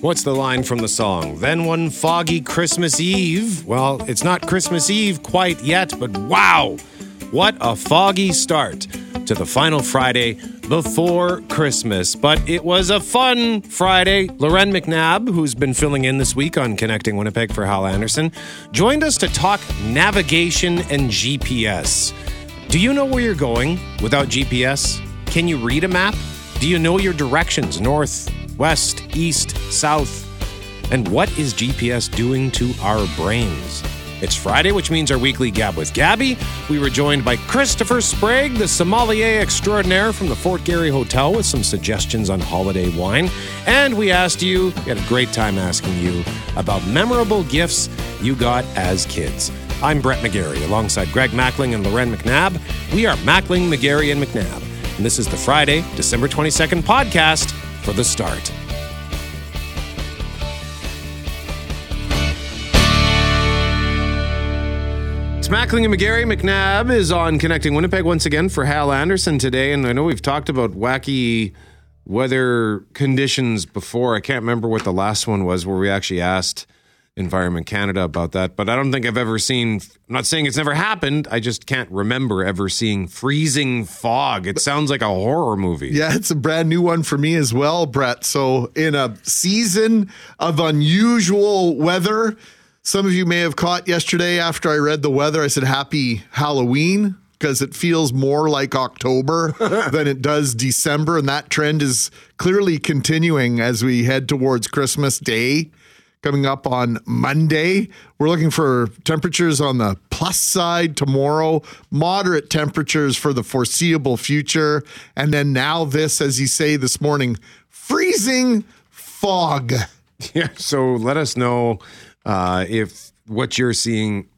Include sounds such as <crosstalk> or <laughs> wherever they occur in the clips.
What's the line from the song? Then one foggy Christmas Eve. Well, it's not Christmas Eve quite yet, but wow, what a foggy start to the final Friday before Christmas. But it was a fun Friday. Lauren McNabb, who's been filling in this week on Connecting Winnipeg for Hal Anderson, joined us to talk navigation and GPS. Do you know where you're going without GPS? Can you read a map? Do you know your directions north, west, east, south? And what is GPS doing to our brains? It's Friday, which means our weekly Gab with Gabby. We were joined by Christopher Sprague, the sommelier extraordinaire from the Fort Garry Hotel, with some suggestions on holiday wine. And we asked you, we had a great time asking you about memorable gifts you got as kids. I'm Brett McGarry, alongside Greg Mackling and Lauren McNabb. We are Mackling, McGarry, and McNabb. And this is the Friday, December 22nd podcast for the start. Mackling and McGarry. McNabb is on Connecting Winnipeg once again for Hal Anderson today. And I know we've talked about wacky weather conditions before. I can't remember what the last one was where we actually asked Environment Canada about that. But I don't think I've ever seen, I'm not saying it's never happened. I just can't remember ever seeing freezing fog. It sounds like a horror movie. Yeah, it's a brand new one for me as well, Brett. So, in a season of unusual weather, some of you may have caught yesterday after I read the weather, I said, Happy Halloween. Because it feels more like October <laughs> than it does December. And that trend is clearly continuing as we head towards Christmas Day coming up on Monday. We're looking for temperatures on the plus side tomorrow, moderate temperatures for the foreseeable future. And then now, this, as you say this morning, freezing fog. <laughs> Yeah. So let us know uh, if what you're seeing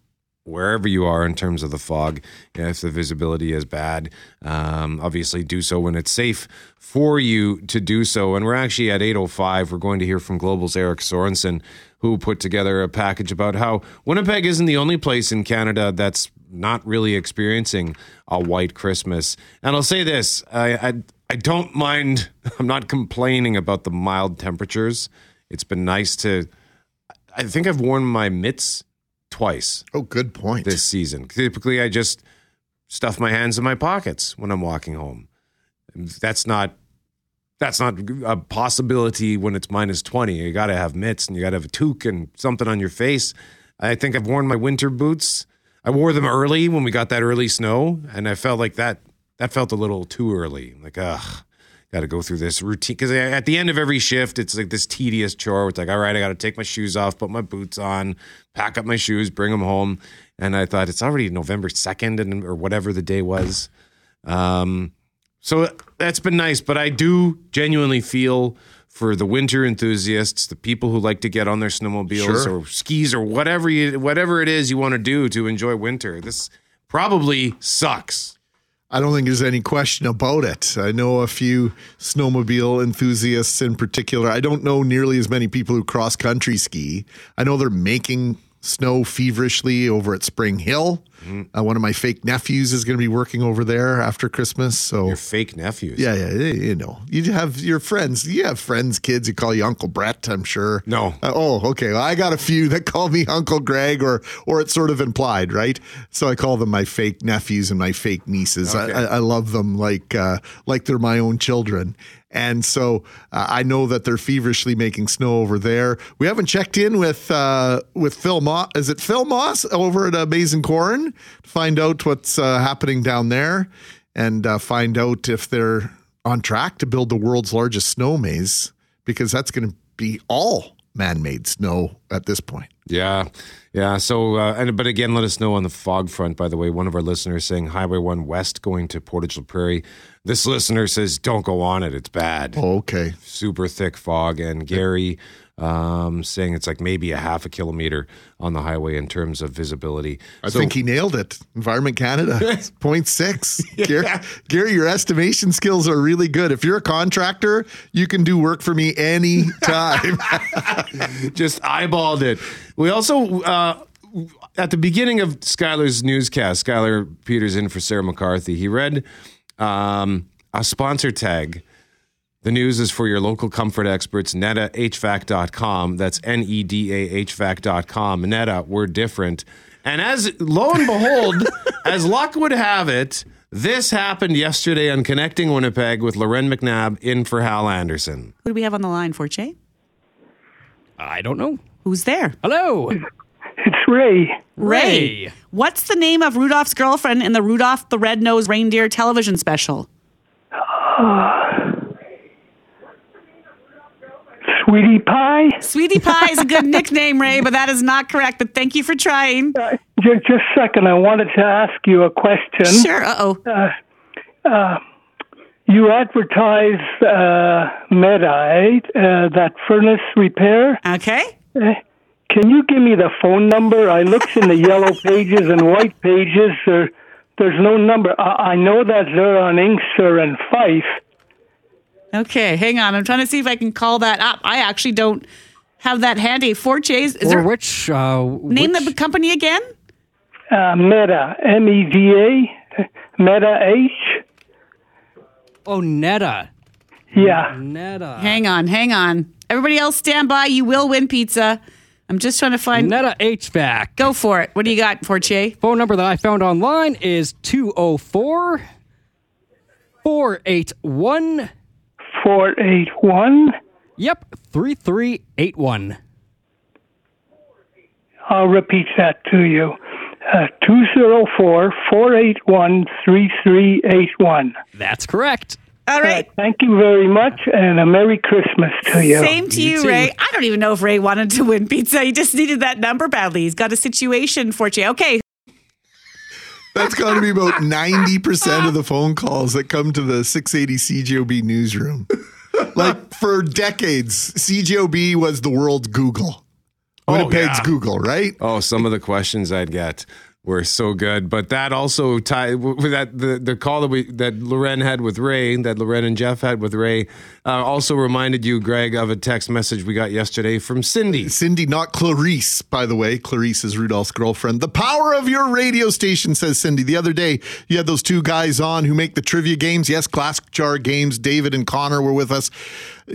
wherever you are in terms of the fog, if the visibility is bad, um, obviously do so when it's safe for you to do so. And we're actually at 8.05. We're going to hear from Global's Eric Sorensen, who put together a package about how Winnipeg isn't the only place in Canada that's not really experiencing a white Christmas. And I'll say this, I, I, I don't mind, <laughs> I'm not complaining about the mild temperatures. It's been nice to, I think I've worn my mitts twice Oh, good point. this season. Typically, I just stuff my hands in my pockets when I'm walking home. That's not that's not a possibility when it's minus 20. You got to have mitts and you got to have a toque and something on your face. I think I've worn my winter boots. I wore them early when we got that early snow, and I felt like that that felt a little too early. Like, ugh, got to go through this routine because at the end of every shift, it's like this tedious chore. It's like, all right, I got to take my shoes off, put my boots on, pack up my shoes, bring them home. And I thought it's already November second, and or whatever the day was. Um, so that's been nice, but I do genuinely feel for the winter enthusiasts, the people who like to get on their snowmobiles Sure. or skis or whatever you whatever it is you want to do to enjoy winter. This probably sucks. I don't think there's any question about it. I know a few snowmobile enthusiasts in particular. I don't know nearly as many people who cross country ski. I know they're making snow feverishly over at Springhill. Uh, one of my fake nephews is going to be working over there after Christmas. So Your fake nephews. yeah, yeah, you know, you have your friends. You have friends, kids You call you Uncle Brett. I'm sure. No. Uh, oh, okay. Well, I got a few that call me <laughs> Uncle Greg, or or it's sort of implied, right? So I call them my fake nephews and my fake nieces. Okay. I, I, I love them like uh, like they're my own children. And so uh, I know that they're feverishly making snow over there. We haven't checked in with uh, with Phil Moss. Is it Phil Moss over at A Maze in Corn to find out what's uh, happening down there and uh, find out if they're on track to build the world's largest snow maze because that's going to be all man-made snow at this point. Yeah, yeah. So, uh, and but again, let us know on the fog front. By the way, one of our listeners saying Highway One West going to Portage la Prairie. This listener says don't go on it; it's bad. Oh, okay. Super thick fog. And Gary um, saying it's like maybe a half a kilometer on the highway in terms of visibility. I think he nailed it. Environment Canada, <laughs> 0.6. <laughs> Gary, Gary, your estimation skills are really good. If you're a contractor, you can do work for me anytime. <laughs> just eyeballed it. We also, uh, at the beginning of Skylar's newscast, Skylar Peters in for Sarah McCarthy, he read um, a sponsor tag The news is for your local comfort experts, NedaHVAC.com. That's N E D A HVAC.com. Neda, we're different. And as lo and behold, <laughs> as luck would have it, this happened yesterday on Connecting Winnipeg with Lauren McNabb in for Hal Anderson. Who do we have on the line for, Che? I don't know. Who's there? Hello. It's Ray. Ray. What's the name of Rudolph's girlfriend in the Rudolph the Red-Nosed Reindeer television special? Sweetie Pie. Sweetie Pie is a good <laughs> nickname, Ray, but that is not correct. But thank you for trying. Uh, just, just a second. I wanted to ask you a question. Sure. Uh-oh. You advertise uh, Medite, uh, that furnace repair. Okay. Can you give me the phone number? I looked in the <laughs> yellow pages and white pages. There, there's no number. I, I know that they're on Inkster and Fife. Okay, hang on. I'm trying to see if I can call that up. I actually don't have that handy. Four J's. Is or there which? Uh, name which, the company again? Uh, Meta, M E D A, Meta H. Oh, Neda. Yeah. Neda. Hang on, hang on. Everybody else stand by. You will win pizza. I'm just trying to find. Neda HVAC. Go for it. What do you got, Forte? Phone number that I found online is 204 481. 481. Yep, 3381. I'll repeat that to you. Uh, 204 481 3381. That's correct. All right. Thank you very much, and a Merry Christmas to you. Same to you, You. Ray. I don't even know if Ray wanted to win pizza. He just needed that number badly. He's got a situation, for you. Okay. That's got to be about 90% of the phone calls that come to the 680 CJOB newsroom. like for decades, CJOB was the world's Google. Winnipeg's oh, yeah. Google, right? Oh, some of the questions I'd get were so good, but that also tied with that the, the call that we that Lauren had with Ray, that Lauren and Jeff had with Ray, uh, also reminded you, Greg, of a text message we got yesterday from Cindy. Cindy, not Clarice, by the way. Clarice is Rudolph's girlfriend. The power of your radio station, says Cindy. The other day, you had those two guys on who make the trivia games. Yes, Classic Jar Games. David and Connor were with us.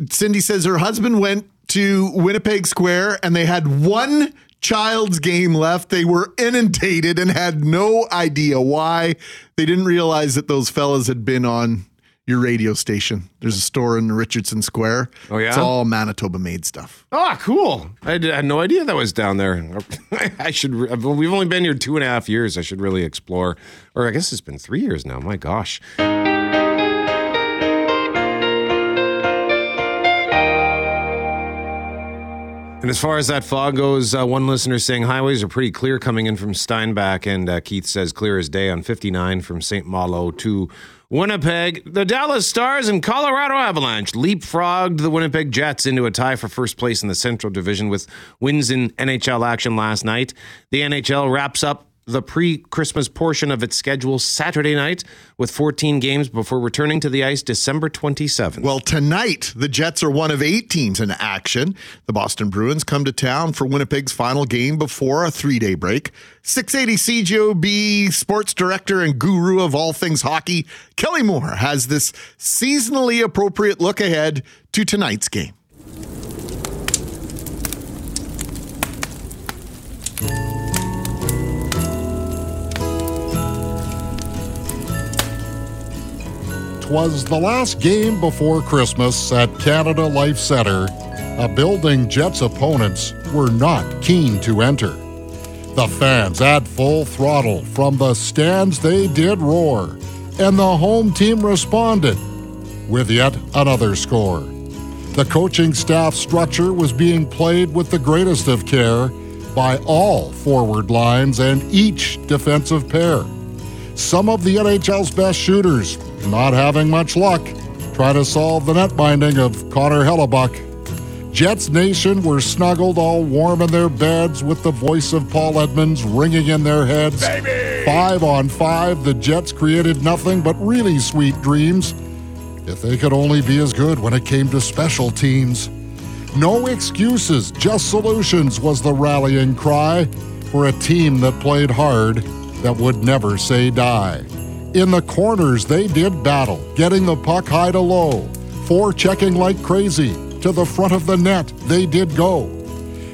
Cindy says her husband went to Winnipeg Square and they had one child's game left. They were inundated and had no idea why. They didn't realize that those fellas had been on your radio station. There's a store in Richardson Square. Oh, yeah? It's all Manitoba made stuff. Oh, cool! I, did- I had no idea that was down there. <laughs> I should. We've only been here two and a half years. I should really explore. Or I guess it's been three years now. My gosh. And as far as that fog goes, uh, one listener saying highways are pretty clear coming in from Steinbach, and uh, Keith says clear as day on 59 from St. Malo to Winnipeg. The Dallas Stars and Colorado Avalanche leapfrogged the Winnipeg Jets into a tie for first place in the Central Division with wins in NHL action last night. The NHL wraps up the pre Christmas portion of its schedule Saturday night with 14 games before returning to the ice December 27th. Well, tonight, the Jets are one of eight teams in action. The Boston Bruins come to town for Winnipeg's final game before a three day break. 680 CJOB sports director and guru of all things hockey, Kelly Moore, has this seasonally appropriate look ahead to tonight's game. Twas the last game before Christmas at Canada Life Centre, a building Jets opponents were not keen to enter. The fans at full throttle from the stands they did roar, and the home team responded with yet another score. The coaching staff structure was being played with the greatest of care by all forward lines and each defensive pair. Some of the NHL's best shooters not having much luck try to solve the netminding of Connor Hellebuyck. Jets Nation were snuggled all warm in their beds with the voice of Paul Edmonds ringing in their heads. Five on five, the Jets created nothing but really sweet dreams. If they could only be as good when it came to special teams. No excuses, just solutions was the rallying cry for a team that played hard, that would never say die. In the corners, they did battle, getting the puck high to low, forechecking like crazy. To the front of the net, they did go.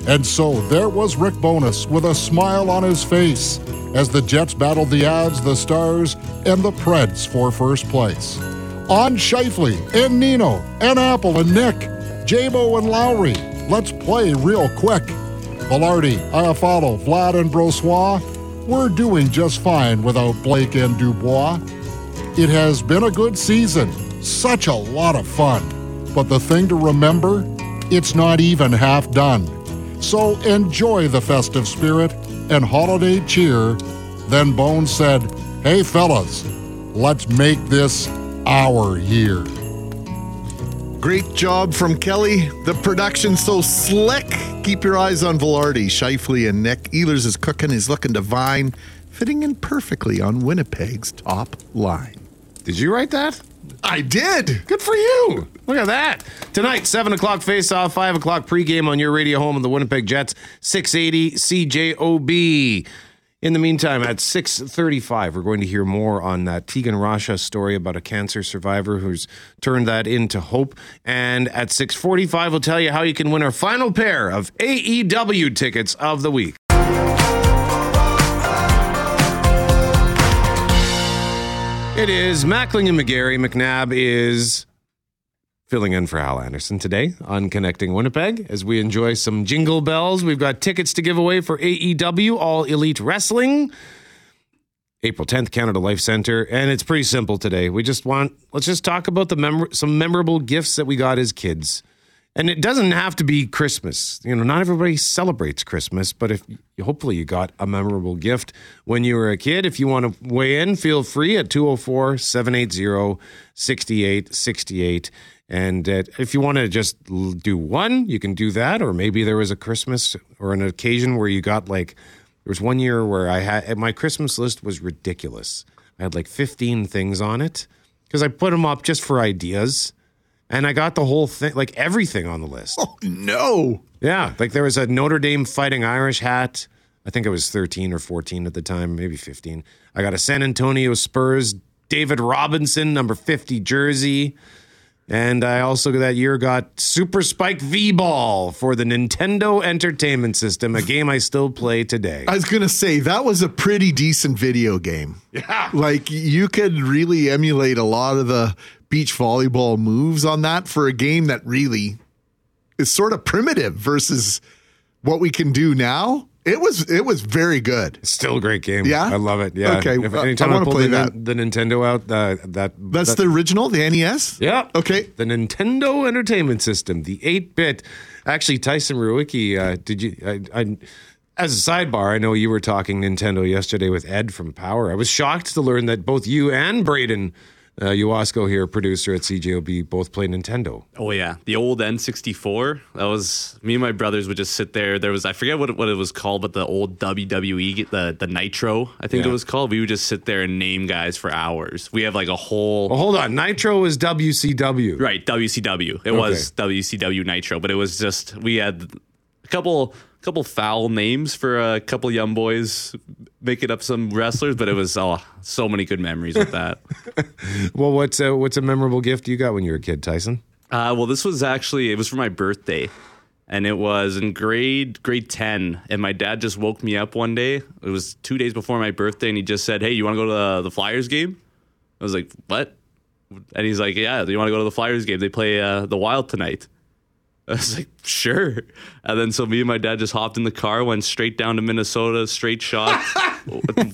And so there was Rick Bowness with a smile on his face as the Jets battled the Avs, the Stars, and the Preds for first place. On Scheifele and Nino and Apple and Nick, Jabo and Lowry, let's play real quick. Vilardi, Iafallo, Vlad, and Brossoit, we're doing just fine without Blake and Dubois. It has been a good season, such a lot of fun. But the thing to remember, it's not even half done. So enjoy the festive spirit and holiday cheer. Then Bones said, Hey fellas, let's make this our year. Great job from Kelly. The production so slick. Keep your eyes on Vilardi, Scheifele, and Nick. Ehlers is cooking. He's looking divine, fitting in perfectly on Winnipeg's top line. Did you write that? I did. Good for you. Look at that. Tonight, 7 o'clock face-off, 5 o'clock pregame on your radio home of the Winnipeg Jets, 680 CJOB. In the meantime, at 6.35, we're going to hear more on that Tegan Rasha story about a cancer survivor who's turned that into hope. And at 6.45, we'll tell you how you can win our final pair of AEW tickets of the week. It is Mackling and McGarry. McNabb is filling in for Hal Anderson today on Connecting Winnipeg as we enjoy some jingle bells. We've got tickets to give away for AEW, All Elite Wrestling, April 10th, Canada Life Center. And it's pretty simple today. We just want, let's just talk about the mem- some memorable gifts that we got as kids. And it doesn't have to be Christmas. You know, not everybody celebrates Christmas, but if hopefully you got a memorable gift when you were a kid, if you want to weigh in, feel free at 204 780 6868. And uh, if you want to just do one, you can do that. Or maybe there was a Christmas or an occasion where you got like, there was one year where I had my Christmas list was ridiculous. I had like 15 things on it because I put them up just for ideas. And I got the whole thing, like everything on the list. Oh, no. Yeah, like there was a Notre Dame Fighting Irish hat. I think I was 13 or 14 at the time, maybe 15. I got a San Antonio Spurs David Robinson number 50 jersey. And I also that year got Super Spike V Ball for the Nintendo Entertainment System, a game I still play today. I was going to say that was a pretty decent video game. Yeah. Like you could really emulate a lot of the beach volleyball moves on that for a game that really is sort of primitive versus what we can do now. It was it was very good. Still a great game. Yeah? I love it. Yeah. Okay, If anytime I I, pull play the, that. the Nintendo out, uh, that That's that, the original, the NES. Yeah. Okay. The Nintendo Entertainment System, the 8 bit. Actually, Tyson Ruicki, uh, did you. I, I, as a sidebar, I know you were talking Nintendo yesterday with Ed from Power. I was shocked to learn that both you and Braden uh, Uwasco here, producer at CJOB, both play Nintendo. Oh yeah, the old N64. That was me and my brothers would just sit there. There was I forget what it, what it was called, but the old WWE, the the Nitro, I think Yeah. it was called. We would just sit there and name guys for hours. We have like a whole Well, hold on. Nitro was WCW. right WCW. It was WCW Nitro, but it was just we had a couple couple foul names for a couple young boys making up some wrestlers, but it was oh so many good memories with that. <laughs> Well, what's a, what's a memorable gift you got when you were a kid, Tyson? Uh, well, this was actually it was for my birthday, and it was in grade grade ten. And my dad just woke me up one day. It was two days before my birthday, and he just said, "Hey, you want to go to the, the Flyers game?" I was like, "What?" And he's like, "Yeah, do you want to go to the Flyers game? They play uh, the Wild tonight." <laughs> I was like, "Sure." And then so me and my dad just hopped in the car, went straight down to Minnesota, straight shot, <laughs>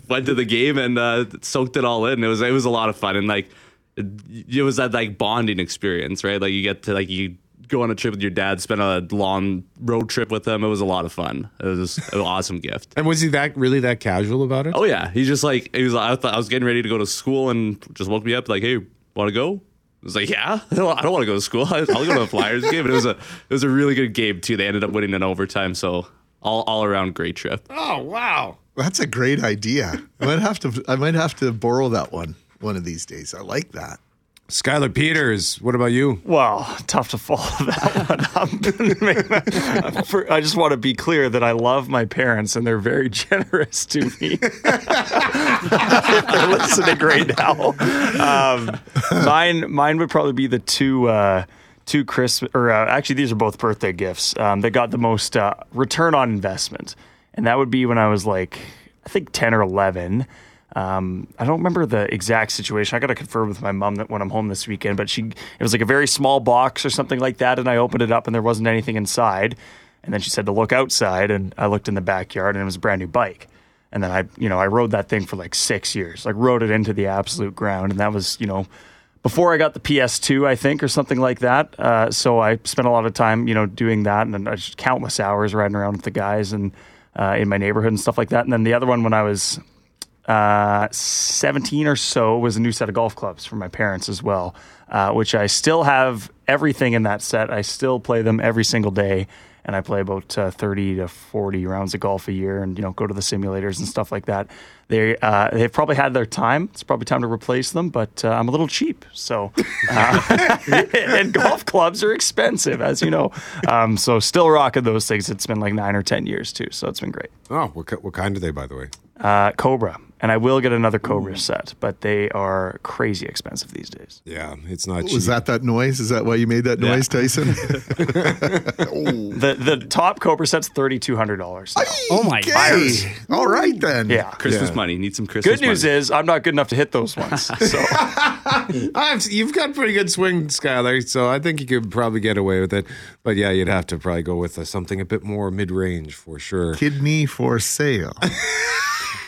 went to the game, and uh, soaked it all in. It was it was a lot of fun, and like it, it was that like bonding experience, right? Like you get to like you go on a trip with your dad, spend a long road trip with him. It was a lot of fun. It was an awesome gift. And was he that really that casual about it? Oh yeah, he's just like he was. I thought I was getting ready to go to school and just woke me up like, "Hey, want to go?" I was like, "Yeah, <laughs> I don't, don't want to go to school. <laughs> I'll go to the Flyers game." And it was a it was a really good game too. They ended up winning in overtime, so all all around great trip. Oh, wow. That's a great idea. I might have to I might have to borrow that one one of these days. I like that. Skylar Peters, what about you? Well, tough to follow that <laughs> one up. For- I just want to be clear that I love my parents and they're very <laughs> generous to me. if <laughs> they're listening right now, um, mine mine would probably be the two. Uh, Two Christmas, or uh, actually, these are both birthday gifts um, that got the most uh, return on investment, and that would be when I was like, I think ten or eleven. Um, I don't remember the exact situation. I got to confirm with my mom that when I'm home this weekend, but she it was like a very small box or something like that, and I opened it up and there wasn't anything inside. And then she said to look outside, and I looked in the backyard and it was a brand new bike. And then I, you know, I rode that thing for like six years, like rode it into the absolute ground, and that was, you know, before I got the PS2, I think, or something like that. Uh, so I spent a lot of time, you know, doing that, and I just countless hours riding around with the guys and uh, in my neighborhood and stuff like that. And then the other one, when I was uh, 17 or so, was a new set of golf clubs for my parents as well, uh, which I still have everything in that set. I still play them every single day. And I play about uh, 30 to 40 rounds of golf a year and, you know, go to the simulators and stuff like that. They, uh, they've probably had their time. It's probably time to replace them, but uh, I'm a little cheap. So, uh, <laughs> and golf clubs are expensive, as you know. Um, so, still rocking those things. It's been like nine or 10 years too. So, it's been great. Oh, what, what kind are they, by the way? Uh, Cobra. And I will get another Cobra set, but they are crazy expensive these days. Yeah, it's not cheap. Was that that noise? Is that why you made that noise, Tyson? <laughs> The the top Cobra set's thirty two hundred dollars. Oh my Okay. All right then. Yeah. Christmas Yeah. money. Need some Christmas Good news money. is I'm not good enough to hit those ones. <laughs> So <laughs> I've, you've got pretty good swing, Skylar, so I think you could probably get away with it. But yeah, you'd have to probably go with uh, something a bit more mid range for sure. Kidney for sale.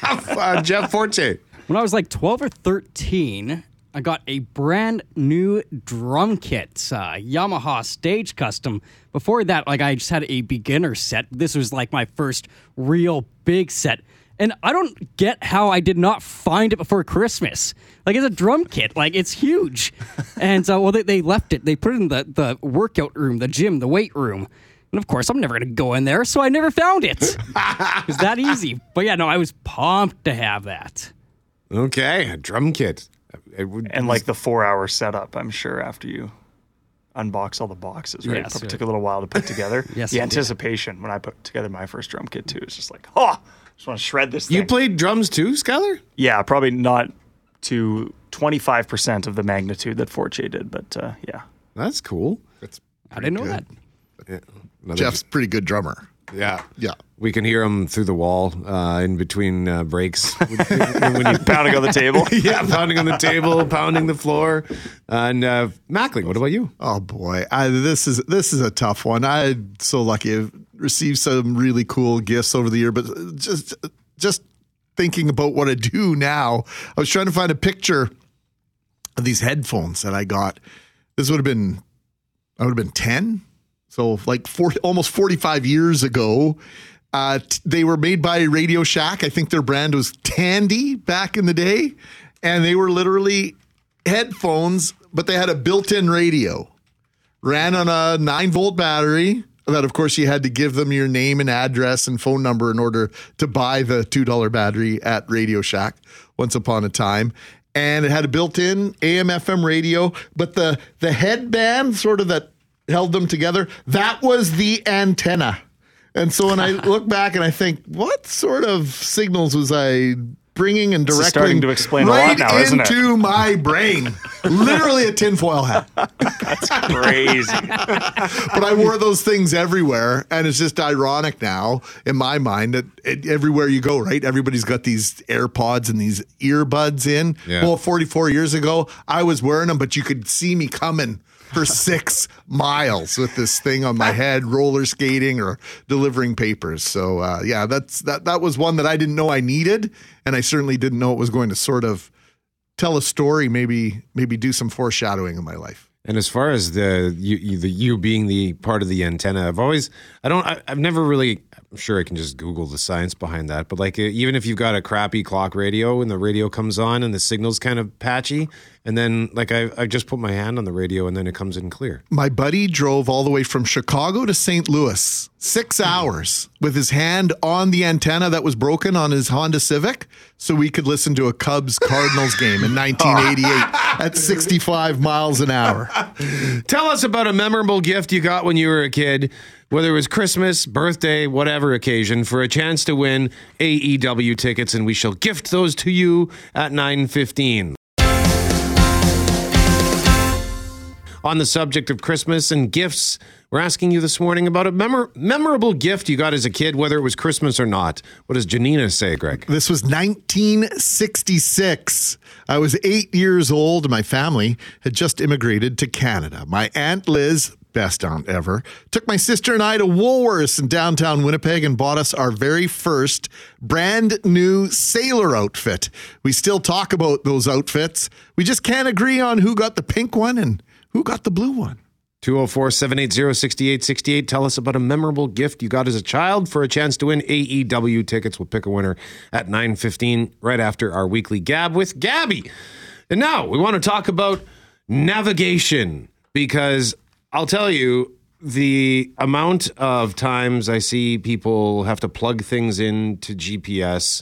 <laughs> uh, Jeff Forte. When I was like 12 or 13, I got a brand new drum kit, uh, Yamaha Stage Custom. Before that, like I just had a beginner set. This was like my first real big set. And I don't get how I did not find it before Christmas. Like it's a drum kit, like it's huge. <laughs> and uh, well, they, they left it. They put it in the the workout room, the gym, the weight room. And of course, I'm never going to go in there, so I never found it. <laughs> it was that easy. But yeah, no, I was pumped to have that. Okay, a drum kit. It would, and like the four hour setup, I'm sure after you unbox all the boxes, right? Yes, Probably took a little while to put together. <laughs> Yes, the it did. anticipation when I put together my first drum kit too is just like, oh, I just want to shred this thing. you played drums too, Skylar? yeah, probably not to 25% of the magnitude that Forte did, but uh, yeah. That's cool. That's I didn't know that. Another- Jeff's pretty good drummer. yeah, Yeah. We can hear him through the wall uh, in between uh, breaks <laughs> when he <laughs> Pounding on the table. <laughs> yeah, pounding on the table, pounding the floor. And uh, Mackling, what about you? Oh boy, I, this is this is a tough one. I'm so lucky. I've received some really cool gifts over the year, but just just thinking about what I do now, I was trying to find a picture of these headphones that I got. This would have been, I would have been ten, so like 40, almost forty five years ago. Uh, t- they were made by Radio Shack. I think their brand was Tandy back in the day, and they were literally headphones, but they had a built-in radio. Ran on a nine volt battery. That of course you had to give them your name and address and phone number in order to buy the two dollar battery at Radio Shack. Once upon a time, and it had a built-in AM FM radio, but the the headband sort of that held them together that was the antenna. And so when I <laughs> look back and I think, what sort of signals was I bringing and is directing starting to explain a lot right now, isn't it? into my brain? Literally a tinfoil hat. <laughs> That's crazy. <laughs> but I wore those things everywhere, and it's just ironic now in my mind that it, everywhere you go, right? Everybody's got these AirPods and these earbuds in. Yeah. Well, 44 years ago, I was wearing them, but you could see me coming for six miles with this thing on my <laughs> head, roller skating or delivering papers. So uh, yeah, that's that. That was one that I didn't know I needed, and I certainly didn't know it was going to sort of tell a story, maybe maybe do some foreshadowing in my life. And as far as the you, you the you being the part of the antenna, I've always I don't I, I've never really I'm sure I can just Google the science behind that. But like even if you've got a crappy clock radio and the radio comes on and the signal's kind of patchy, and then like I I just put my hand on the radio and then it comes in clear. My buddy drove all the way from Chicago to St. Louis, six hours with his hand on the antenna that was broken on his Honda Civic so we could listen to a Cubs <laughs> Cardinals game in 1988 at 65 miles an hour. Tell us about a memorable gift you got when you were a kid, whether it was Christmas, birthday, whatever occasion, for a chance to win AEW tickets, and we shall gift those to you at 915. On the subject of Christmas and gifts, we're asking you this morning about a memor- memorable gift you got as a kid, whether it was Christmas or not. What does Janina say, Greg? This was 1966. I was eight years old. My family had just immigrated to Canada. My Aunt Liz, best aunt ever, took my sister and I to Woolworths in downtown Winnipeg and bought us our very first brand new sailor outfit. We still talk about those outfits. We just can't agree on who got the pink one and who got the blue one. 204 780 6868. Tell us about a memorable gift you got as a child for a chance to win AEW tickets. We'll pick a winner at 915 right after our weekly gab with Gabby. And now we want to talk about navigation because I'll tell you the amount of times I see people have to plug things into GPS.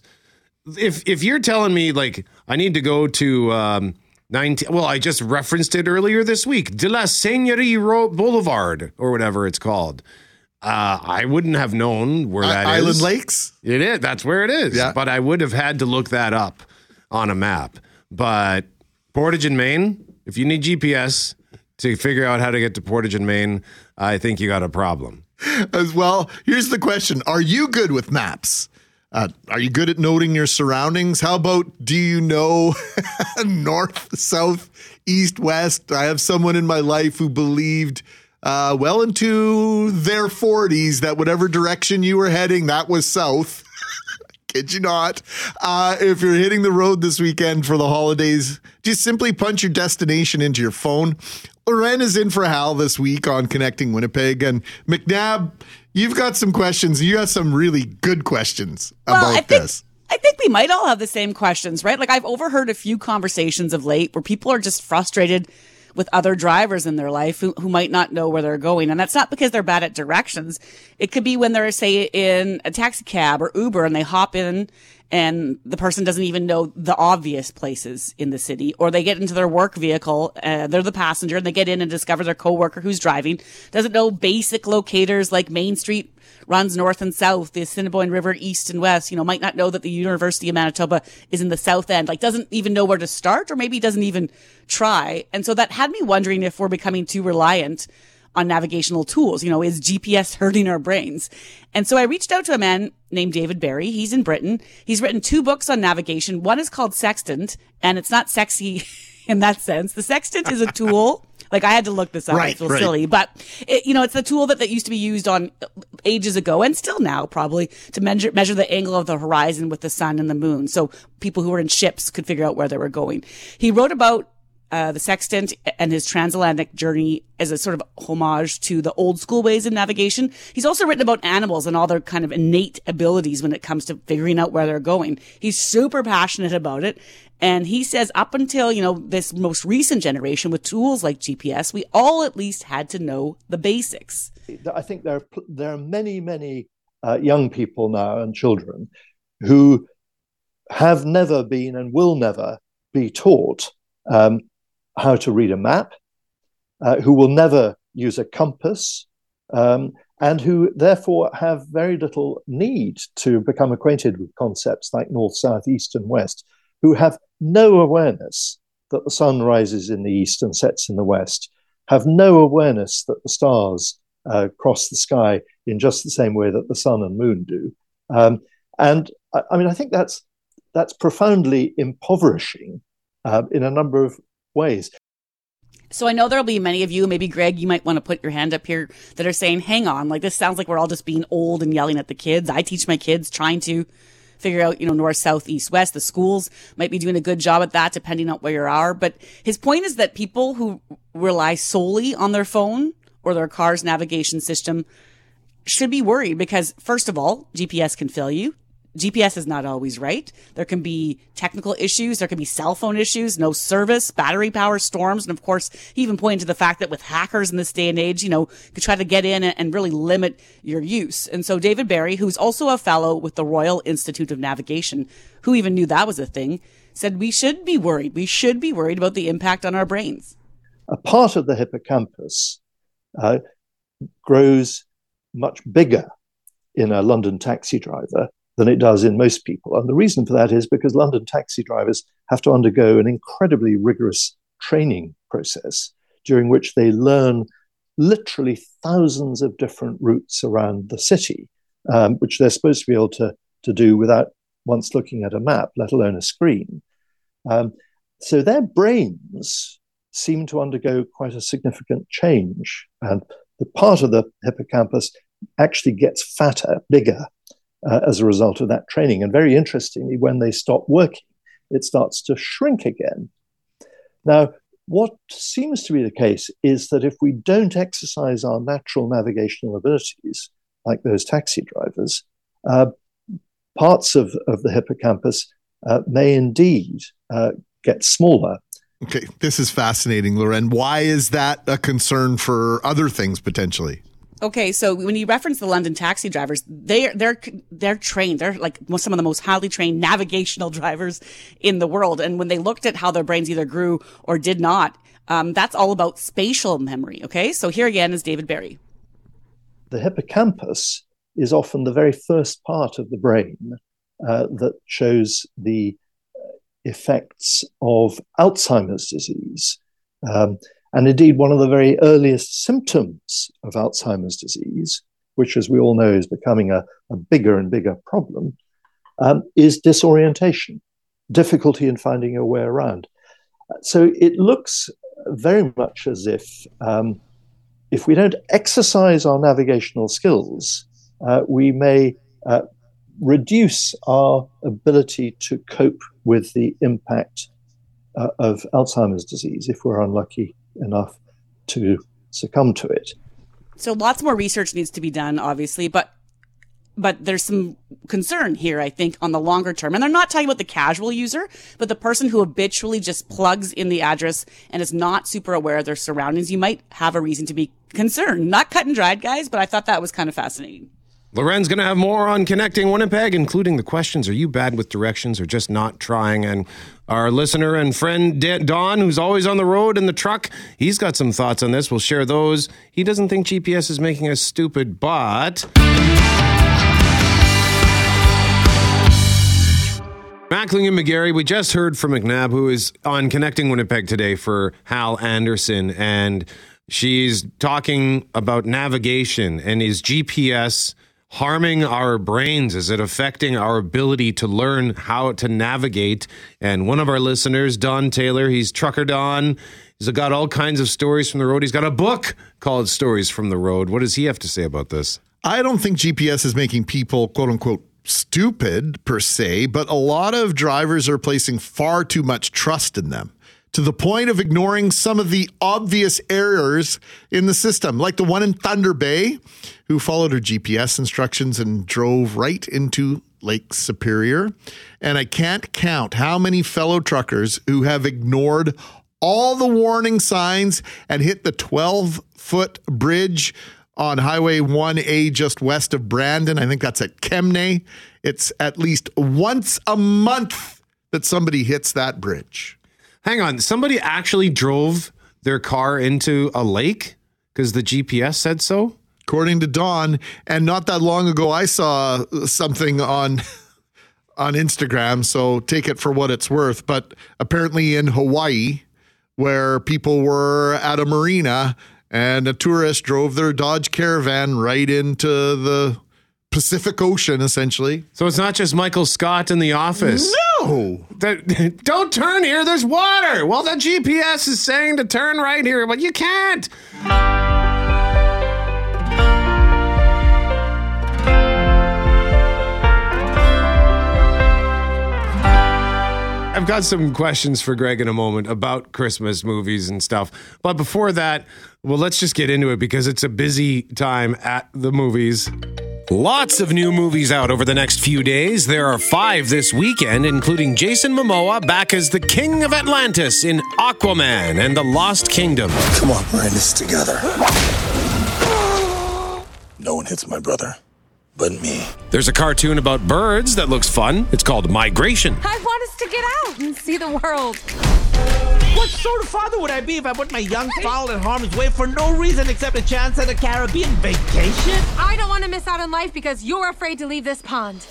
If if you're telling me like I need to go to um, 19 well i just referenced it earlier this week de la seigneurie Ro- boulevard or whatever it's called uh, i wouldn't have known where that is. Island Lakes? it is that's where it is Yeah. but i would have had to look that up on a map but Portage and Main if you need gps to figure out how to get to Portage and Main i think you got a problem As well, here's the question Are you good with maps? Uh, are you good at noting your surroundings? How about do you know <laughs> north, south, east, west? I have someone in my life who believed uh, well into their 40s that whatever direction you were heading, that was south. <laughs> Kid you not. Uh, if you're hitting the road this weekend for the holidays, just simply punch your destination into your phone. Lauren is in for Hal this week on Connecting Winnipeg. And McNabb, you've got some questions. You got some really good questions about I think, this. I think we might all have the same questions, right? Like I've overheard a few conversations of late where people are just frustrated with other drivers in their life who, who might not know where they're going. And that's not because they're bad at directions. It could be when they're, say, in a taxi cab or Uber and they hop in and the person doesn't even know the obvious places in the city, or they get into their work vehicle, uh, they're the passenger, and they get in and discover their coworker who's driving doesn't know basic locators like Main Street runs north and south, the Assiniboine River east and west, you know, might not know that the University of Manitoba is in the south end, like doesn't even know where to start, or maybe doesn't even try. And so that had me wondering if we're becoming too reliant on navigational tools. You know, is GPS hurting our brains? And so I reached out to a man named David Barrie. He's in Britain. He's written two books on navigation. One is called Sextant, and it's not sexy <laughs> in that sense. The sextant is a tool. <laughs> Like I had to look this up. I Right, feel right. silly, but it, you know, it's the tool that, that used to be used on ages ago and still now probably to measure measure the angle of the horizon with the sun and the moon. So people who were in ships could figure out where they were going. He wrote about uh, the sextant and his transatlantic journey as a sort of homage to the old school ways of navigation. He's also written about animals and all their kind of innate abilities when it comes to figuring out where they're going. He's super passionate about it. And he says up until, you know, this most recent generation with tools like GPS, we all at least had to know the basics. I think there are there are many many uh, young people now and children who have never been and will never be taught um, how to read a map, uh, who will never use a compass, um, and who therefore have very little need to become acquainted with concepts like north, south, east, and west, who have no awareness that the sun rises in the east and sets in the west, have no awareness that the stars uh, cross the sky in just the same way that the sun and moon do. Um, and I, I mean, I think that's that's profoundly impoverishing uh, in a number of ways. So I know there'll be many of you, maybe Greg, you might want to put your hand up here that are saying, hang on, like this sounds like we're all just being old and yelling at the kids. I teach my kids trying to figure out, you know, north, south, east, west. The schools might be doing a good job at that depending on where you are. But his point is that people who rely solely on their phone or their car's navigation system should be worried because first of all, GPS can fail you. GPS is not always right. There can be technical issues. There can be cell phone issues, no service, battery power storms. And of course, he even pointed to the fact that with hackers in this day and age, you know, could try to get in and really limit your use. And so David Barrie, who's also a fellow with the Royal Institute of Navigation, who even knew that was a thing, said we should be worried. We should be worried about the impact on our brains. A part of the hippocampus uh, grows much bigger in a London taxi driver than it does in most people. And the reason for that is because London taxi drivers have to undergo an incredibly rigorous training process during which they learn literally thousands of different routes around the city, um, which they're supposed to be able to, to do without once looking at a map, let alone a screen. Um, so their brains seem to undergo quite a significant change. And the part of the hippocampus actually gets fatter, bigger, uh, as a result of that training. And very interestingly, when they stop working, it starts to shrink again. Now, what seems to be the case is that if we don't exercise our natural navigational abilities, like those taxi drivers, uh, parts of, of the hippocampus uh, may indeed uh, get smaller. Okay, this is fascinating, Lauren. Why is that a concern for other things potentially? Okay, so when you reference the London taxi drivers, they they're they're trained. They're like some of the most highly trained navigational <laughs> drivers in the world. And when they looked at how their brains either grew or did not, um, that's all about spatial memory. Okay, so here again is David Barrie. The hippocampus is often the very first part of the brain uh, that shows the effects of Alzheimer's disease. Um, and indeed, one of the very earliest symptoms of Alzheimer's disease, which, as we all know, is becoming a, a bigger and bigger problem, um, is disorientation, difficulty in finding your way around. So it looks very much as if um, if we don't exercise our navigational skills, uh, we may uh, reduce our ability to cope with the impact uh, of Alzheimer's disease if we're unlucky enough to succumb to it. So lots more research needs to be done, obviously, but but there's some concern here, I think, on the longer term. And they're not talking about the casual user, but the person who habitually just plugs in the address and is not super aware of their surroundings. You might have a reason to be concerned. Not cut and dried, guys, but I thought that was kind of fascinating. Lauren's going to have more on connecting Winnipeg, including the questions Are you bad with directions or just not trying? And our listener and friend Don, who's always on the road in the truck, he's got some thoughts on this. We'll share those. He doesn't think GPS is making us stupid, but. Mackling and McGarry, we just heard from McNabb, who is on Connecting Winnipeg today for Hal Anderson, and she's talking about navigation and is GPS harming our brains? Is it affecting our ability to learn how to navigate? And one of our listeners, Don Taylor, he's Trucker Don. He's got all kinds of stories from the road. He's got a book called Stories from the Road. What does he have to say about this? I don't think GPS is making people, quote unquote, stupid per se, but a lot of drivers are placing far too much trust in them to the point of ignoring some of the obvious errors in the system, like the one in Thunder Bay, who followed her GPS instructions and drove right into Lake Superior. And I can't count how many fellow truckers who have ignored all the warning signs and hit the 12 foot bridge on Highway 1A just west of Brandon. I think that's at Kemnay. It's at least once a month that somebody hits that bridge. Hang on, somebody actually drove their car into a lake? Because the GPS said so? According to Don, and not that long ago I saw something on on Instagram, so take it for what it's worth, but apparently in Hawaii where people were at a marina and a tourist drove their Dodge Caravan right into the Pacific Ocean, essentially. So it's not just Michael Scott in the office. No. That, <laughs> don't turn here. There's water. Well, the GPS is saying to turn right here, but you can't. I've got some questions for Greg in a moment about Christmas movies and stuff. But before that, well, let's just get into it because it's a busy time at the movies. Lots of new movies out over the next few days. There are five this weekend, including Jason Momoa back as the King of Atlantis in Aquaman and the Lost Kingdom. Come on, we're in this together. No one hits my brother but me. There's a cartoon about birds that looks fun. It's called Migration. I want us to get out and see the world. What sort of father would I be if I put my young child in harm's way for no reason except a chance at a Caribbean vacation? I don't want to miss out on life because you're afraid to leave this pond.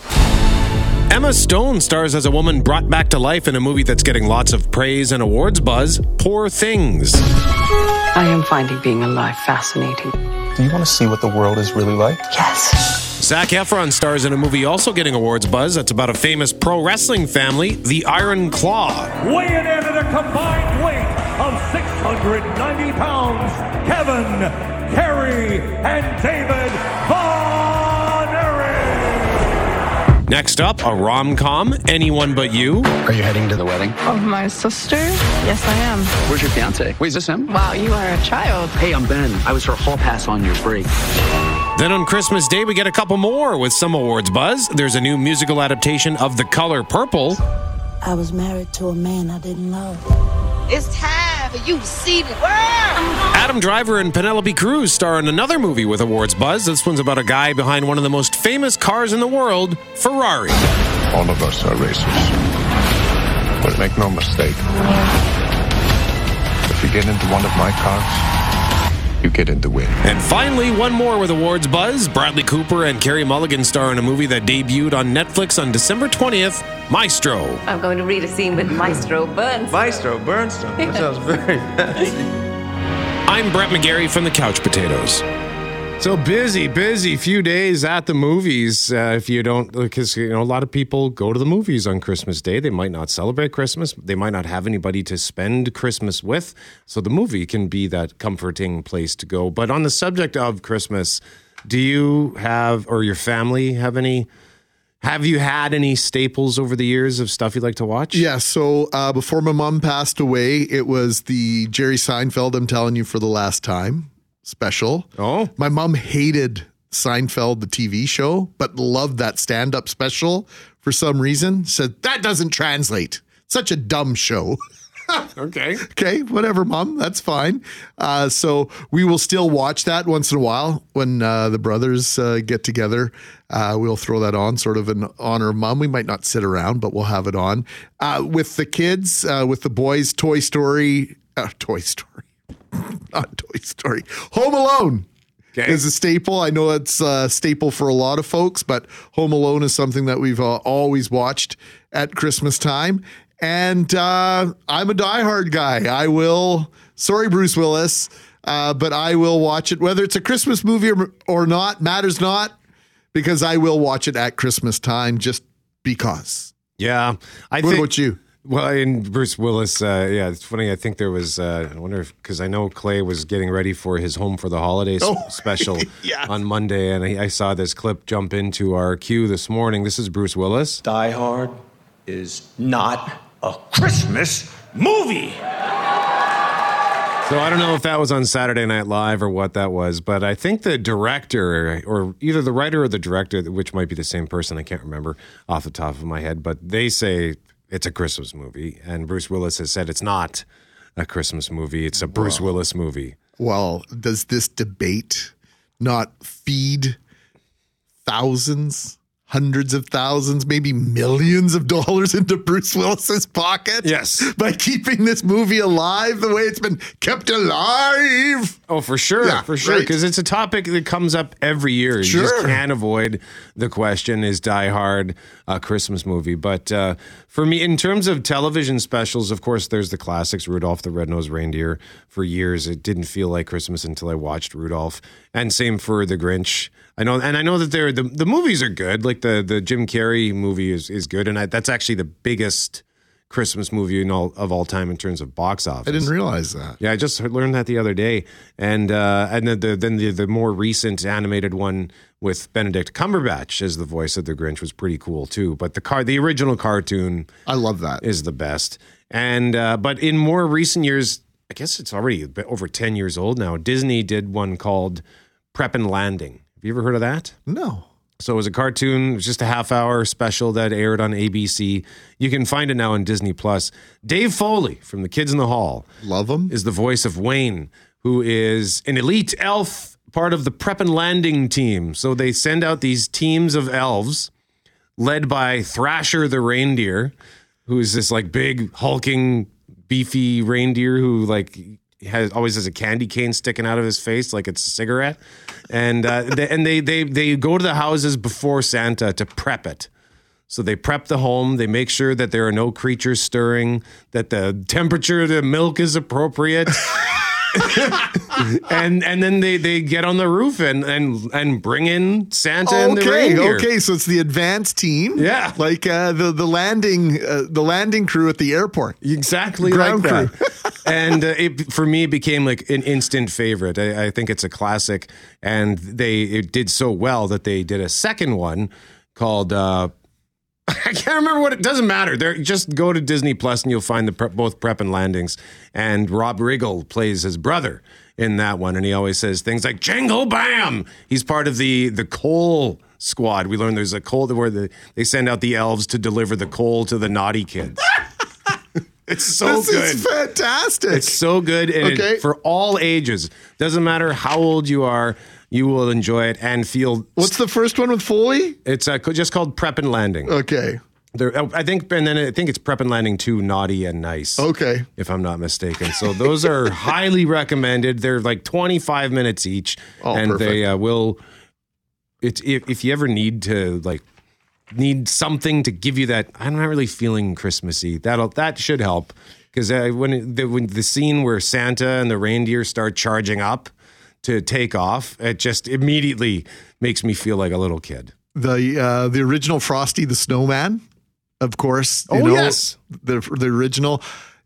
Emma Stone stars as a woman brought back to life in a movie that's getting lots of praise and awards buzz Poor Things. I am finding being alive fascinating. Do you want to see what the world is really like? Yes. Zac Efron stars in a movie also getting awards buzz that's about a famous pro wrestling family, the Iron Claw. Weighing in at a combined weight of 690 pounds, Kevin, Kerry, and David Von Erich. Next up, a rom com, Anyone But You. Are you heading to the wedding? Of my sister? Yes, I am. Where's your fiance? Wait, is this him? Wow, you are a child. Hey, I'm Ben. I was her hall pass on your break. Then on Christmas Day, we get a couple more with some awards buzz. There's a new musical adaptation of The Color Purple. I was married to a man I didn't love. It's time for you to see the world. Adam Driver and Penelope Cruz star in another movie with awards buzz. This one's about a guy behind one of the most famous cars in the world, Ferrari. All of us are racers. But make no mistake, if you get into one of my cars, you get in the win. And finally, one more with awards buzz. Bradley Cooper and Carey Mulligan star in a movie that debuted on Netflix on December 20th, Maestro. I'm going to read a scene with Maestro Burns. Maestro Bernstone. That sounds very <laughs> fancy. I'm Brett McGarry from the Couch Potatoes. So busy, busy few days at the movies. Uh, if you don't, because you know a lot of people go to the movies on Christmas Day. They might not celebrate Christmas. They might not have anybody to spend Christmas with. So the movie can be that comforting place to go. But on the subject of Christmas, do you have or your family have any? Have you had any staples over the years of stuff you like to watch? Yeah. So uh, before my mom passed away, it was the Jerry Seinfeld. I'm telling you for the last time special. Oh. My mom hated Seinfeld, the TV show, but loved that stand up special for some reason. Said, that doesn't translate. Such a dumb show. <laughs> okay. Okay, whatever, mom. That's fine. Uh, so we will still watch that once in a while when uh, the brothers uh, get together. Uh, we'll throw that on, sort of in honor of mom. We might not sit around, but we'll have it on uh, with the kids, uh, with the boys. Toy Story, Toy Story, <laughs> not Toy Story. Home Alone. Okay. Is a staple. I know it's a staple for a lot of folks, but Home Alone is something that we've uh, always watched at Christmas time. And uh, I'm a diehard guy. I will, sorry, Bruce Willis, uh, but I will watch it, whether it's a Christmas movie or, or not, matters not, because I will watch it at Christmas time just because. Yeah. I what think, about you? Well, and Bruce Willis, uh, yeah, it's funny. I think there was, uh, I wonder if, because I know Clay was getting ready for his Home for the Holidays Oh, <laughs> special yeah. on Monday, and I, I saw this clip jump into our queue this morning. This is Bruce Willis. Die Hard is not a Christmas movie. So I don't know if that was on Saturday Night Live or what that was, but I think the director, or either the writer or the director, which might be the same person, I can't remember off the top of my head, but they say it's a Christmas movie, and Bruce Willis has said it's not a Christmas movie; it's a Bruce Willis movie. Well, does this debate not feed thousands, hundreds of thousands, maybe millions of dollars into Bruce Willis's pocket? Yes. By keeping this movie alive the way it's been kept alive. Oh, for sure, Yeah, for sure, right. because it's a topic that comes up every year. Sure. You just can't avoid the question: Is Die Hard a Christmas movie? But uh, for me, in terms of television specials, of course, there's the classics: Rudolph the Red-Nosed Reindeer. For years, it didn't feel like Christmas until I watched Rudolph, and same for The Grinch. I know, and I know that they're the the movies are good. Like the the Jim Carrey movie is is good, and I, that's actually the biggest. Christmas movie in all, of all time in terms of box office. I didn't realize that. Yeah, I just learned that the other day, and uh, and then the, then the the more recent animated one with Benedict Cumberbatch as the voice of the Grinch was pretty cool too. But the car, the original cartoon, I love that. is the best. And uh, but in more recent years, I guess it's already over ten years old now. Disney did one called Prep and Landing. Have you ever heard of that? No. So it was a cartoon, it was just a half hour special that aired on ABC. You can find it now on Disney Plus. Dave Foley from The Kids in the Hall. Love him. Is the voice of Wayne, who is an elite elf, part of the Prep and Landing team. So they send out these teams of elves led by Thrasher the reindeer, who is this like big hulking beefy reindeer who like has always has a candy cane sticking out of his face like it's a cigarette, and uh, they, and they they they go to the houses before Santa to prep it. So they prep the home. They make sure that there are no creatures stirring, that the temperature of the milk is appropriate. <laughs> <laughs> and and then they, they get on the roof and and and bring in Santa and the Okay, reindeer. okay, so it's the advanced team. Yeah. like uh, the the landing uh, the landing crew at the airport. Exactly Ground like crew. that. <laughs> and uh, it, for me, it became like an instant favorite. I, I think it's a classic, and they it did so well that they did a second one called. Uh, <laughs> I can't remember what it doesn't matter. There, just go to Disney Plus and you'll find the prep, both prep and landings. And Rob Riggle plays his brother in that one, and he always says things like "Jingle Bam." He's part of the the coal squad. We learned there's a coal where the, they send out the elves to deliver the coal to the naughty kids. <laughs> It's so this good. is fantastic. It's so good, and it- Okay. for all ages. Doesn't matter how old you are, you will enjoy it and feel. What's the first one with Foley? It's uh, just called Prep and Landing. Okay. There, oh, I think, and then I think it's Prep and Landing too. Naughty and Nice. Okay. if I'm not mistaken. So those are <laughs> highly recommended. They're like 25 minutes each, Oh, and they uh, will. It's if, if you ever need to like need something to give you that I'm not really feeling Christmassy. That'll that should help because uh, when, the, when the scene where Santa and the reindeer start charging up to take off, it just immediately makes me feel like a little kid. The uh, the original Frosty the Snowman, of course. you Oh, know, yes. the the original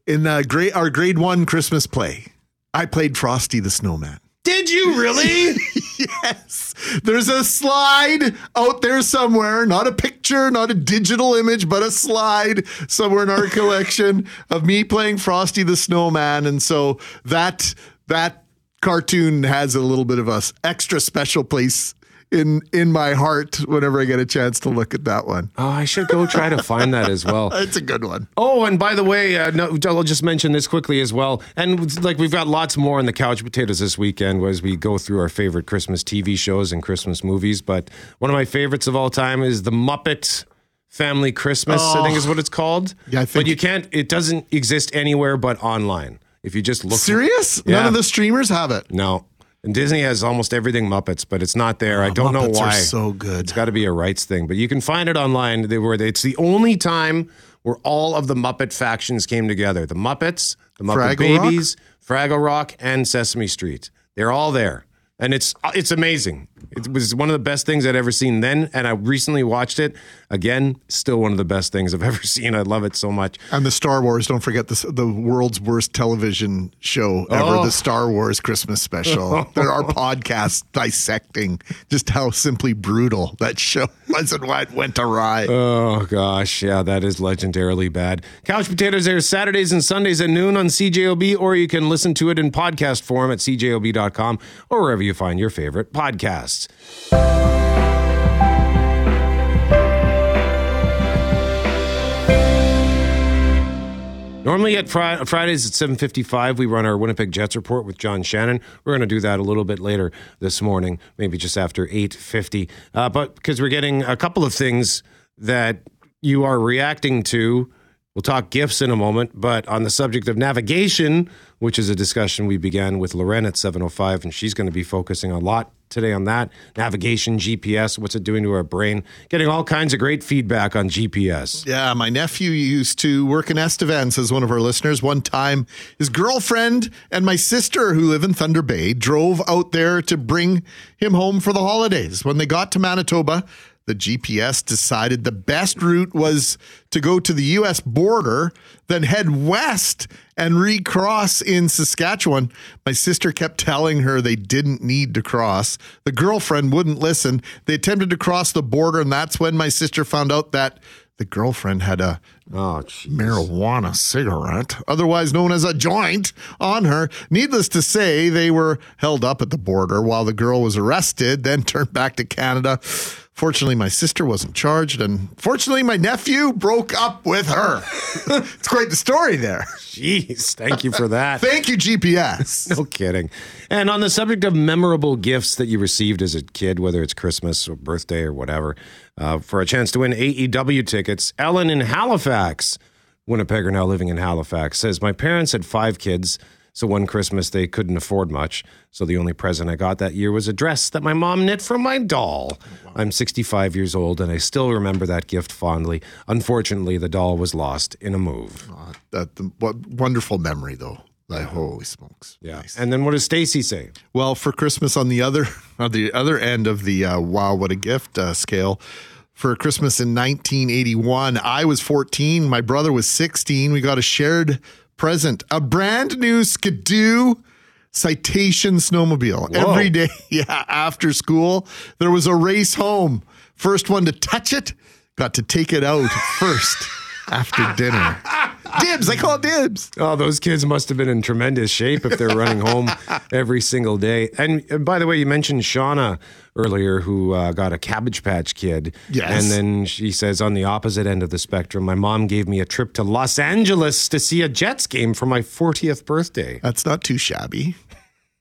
in the grade our grade one Christmas play. I played Frosty the Snowman. Did you really? <laughs> yes. There's a slide out there somewhere, not a picture, not a digital image, but a slide somewhere in our <laughs> collection of me playing Frosty the Snowman. And so that that cartoon has a little bit of a extra special place in in my heart whenever I get a chance to look at that one. Oh, I should go try to find that as well. <laughs> It's a good one. Oh, and by the way, uh, no, I'll just mention this quickly as well. And like we've got lots more on the couch potatoes this weekend as we go through our favorite Christmas TV shows and Christmas movies. But one of my favorites of all time is the Muppet Family Christmas. I think is what it's called. Yeah, I think- But you can't. It doesn't exist anywhere but online. If you just look. Serious? Yeah. None of the streamers have it. No. And Disney has almost everything Muppets, but it's not there. I oh, don't know Oh, Muppets are why. so good. It's got to be a rights thing, but you can find it online. They were. It's the only time where all of the Muppet factions came together: the Muppets, the Muppet Fraggle Rock? Babies, Fraggle Rock, and Sesame Street. They're all there, and it's uh, it's amazing. It was one of the best things I'd ever seen then, and I recently watched it again. Still one of the best things I've <laughs> ever seen. I love it so much. And the Star Wars, don't forget the, the world's worst television show ever, Oh. the Star Wars Christmas special. <laughs> there are podcasts dissecting just how simply brutal that show and why went awry. Oh gosh, yeah, that is legendarily bad. Couch Potatoes airs Saturdays and Sundays at noon on CJOB, or you can listen to it in podcast form at CJOB.com or wherever you find your favorite podcasts. Normally at Fri- Fridays at 7:55 we run our Winnipeg Jets report with John Shannon. We're going to do that a little bit later this morning, maybe just after 8:50. Uh, but because we're getting a couple of things that you are reacting to, we'll talk gifts in a moment. But on the subject of navigation, which is a discussion we began with Lauren at 7:05, and she's going to be focusing a lot today on that navigation, GPS, what's it doing to our brain? Getting all kinds of great feedback on GPS. Yeah, my nephew used to work in Estevan, says one of our listeners. One time, his girlfriend and my sister, who live in Thunder Bay, drove out there to bring him home for the holidays. When they got to Manitoba, the GPS decided the best route was to go to the U.S. border, then head west and recross in Saskatchewan. My sister kept telling her they didn't need to cross. The girlfriend wouldn't listen. They attempted to cross the border, and that's when my sister found out that the girlfriend had a Oh, marijuana cigarette, otherwise known as a joint, on her. Needless to say, they were held up at the border while the girl was arrested, then turned back to Canada Fortunately, my sister wasn't charged, and fortunately, my nephew broke up with her. <laughs> it's quite the story there. Jeez, thank you for that. <laughs> Thank you, GPS. <laughs> No kidding. And on the subject of memorable gifts that you received as a kid, whether it's Christmas or birthday or whatever, uh, for a chance to win AEW tickets, Ellen in Halifax, Winnipegger now living in Halifax, says, My parents had five kids. So one Christmas they couldn't afford much. So the only present I got that year was a dress that my mom knit for my doll. I'm 65 years old and I still remember that gift fondly. Unfortunately, the doll was lost in a move. That the, what wonderful memory though. Like holy smokes. Yeah. And then what does Stacy say? Well, for Christmas on the other <laughs> on the other end of the uh, wow what a gift uh, scale, for Christmas in 1981, I was 14, my brother was 16. We got a shared present, a brand new Ski-Doo Citation snowmobile. Whoa. Every day, <laughs> yeah, after school, there was a race home. First one to touch it got to take it out first after dinner. <laughs> Dibs, I call it dibs. Oh, those kids must have been in tremendous shape if they're running home <laughs> every single day. And uh, by the way, you mentioned Shauna earlier, who uh, got a Cabbage Patch Kid. Yes. And then she says, on the opposite end of the spectrum, my mom gave me a trip to Los Angeles to see a Jets game for my 40th birthday. That's not too shabby.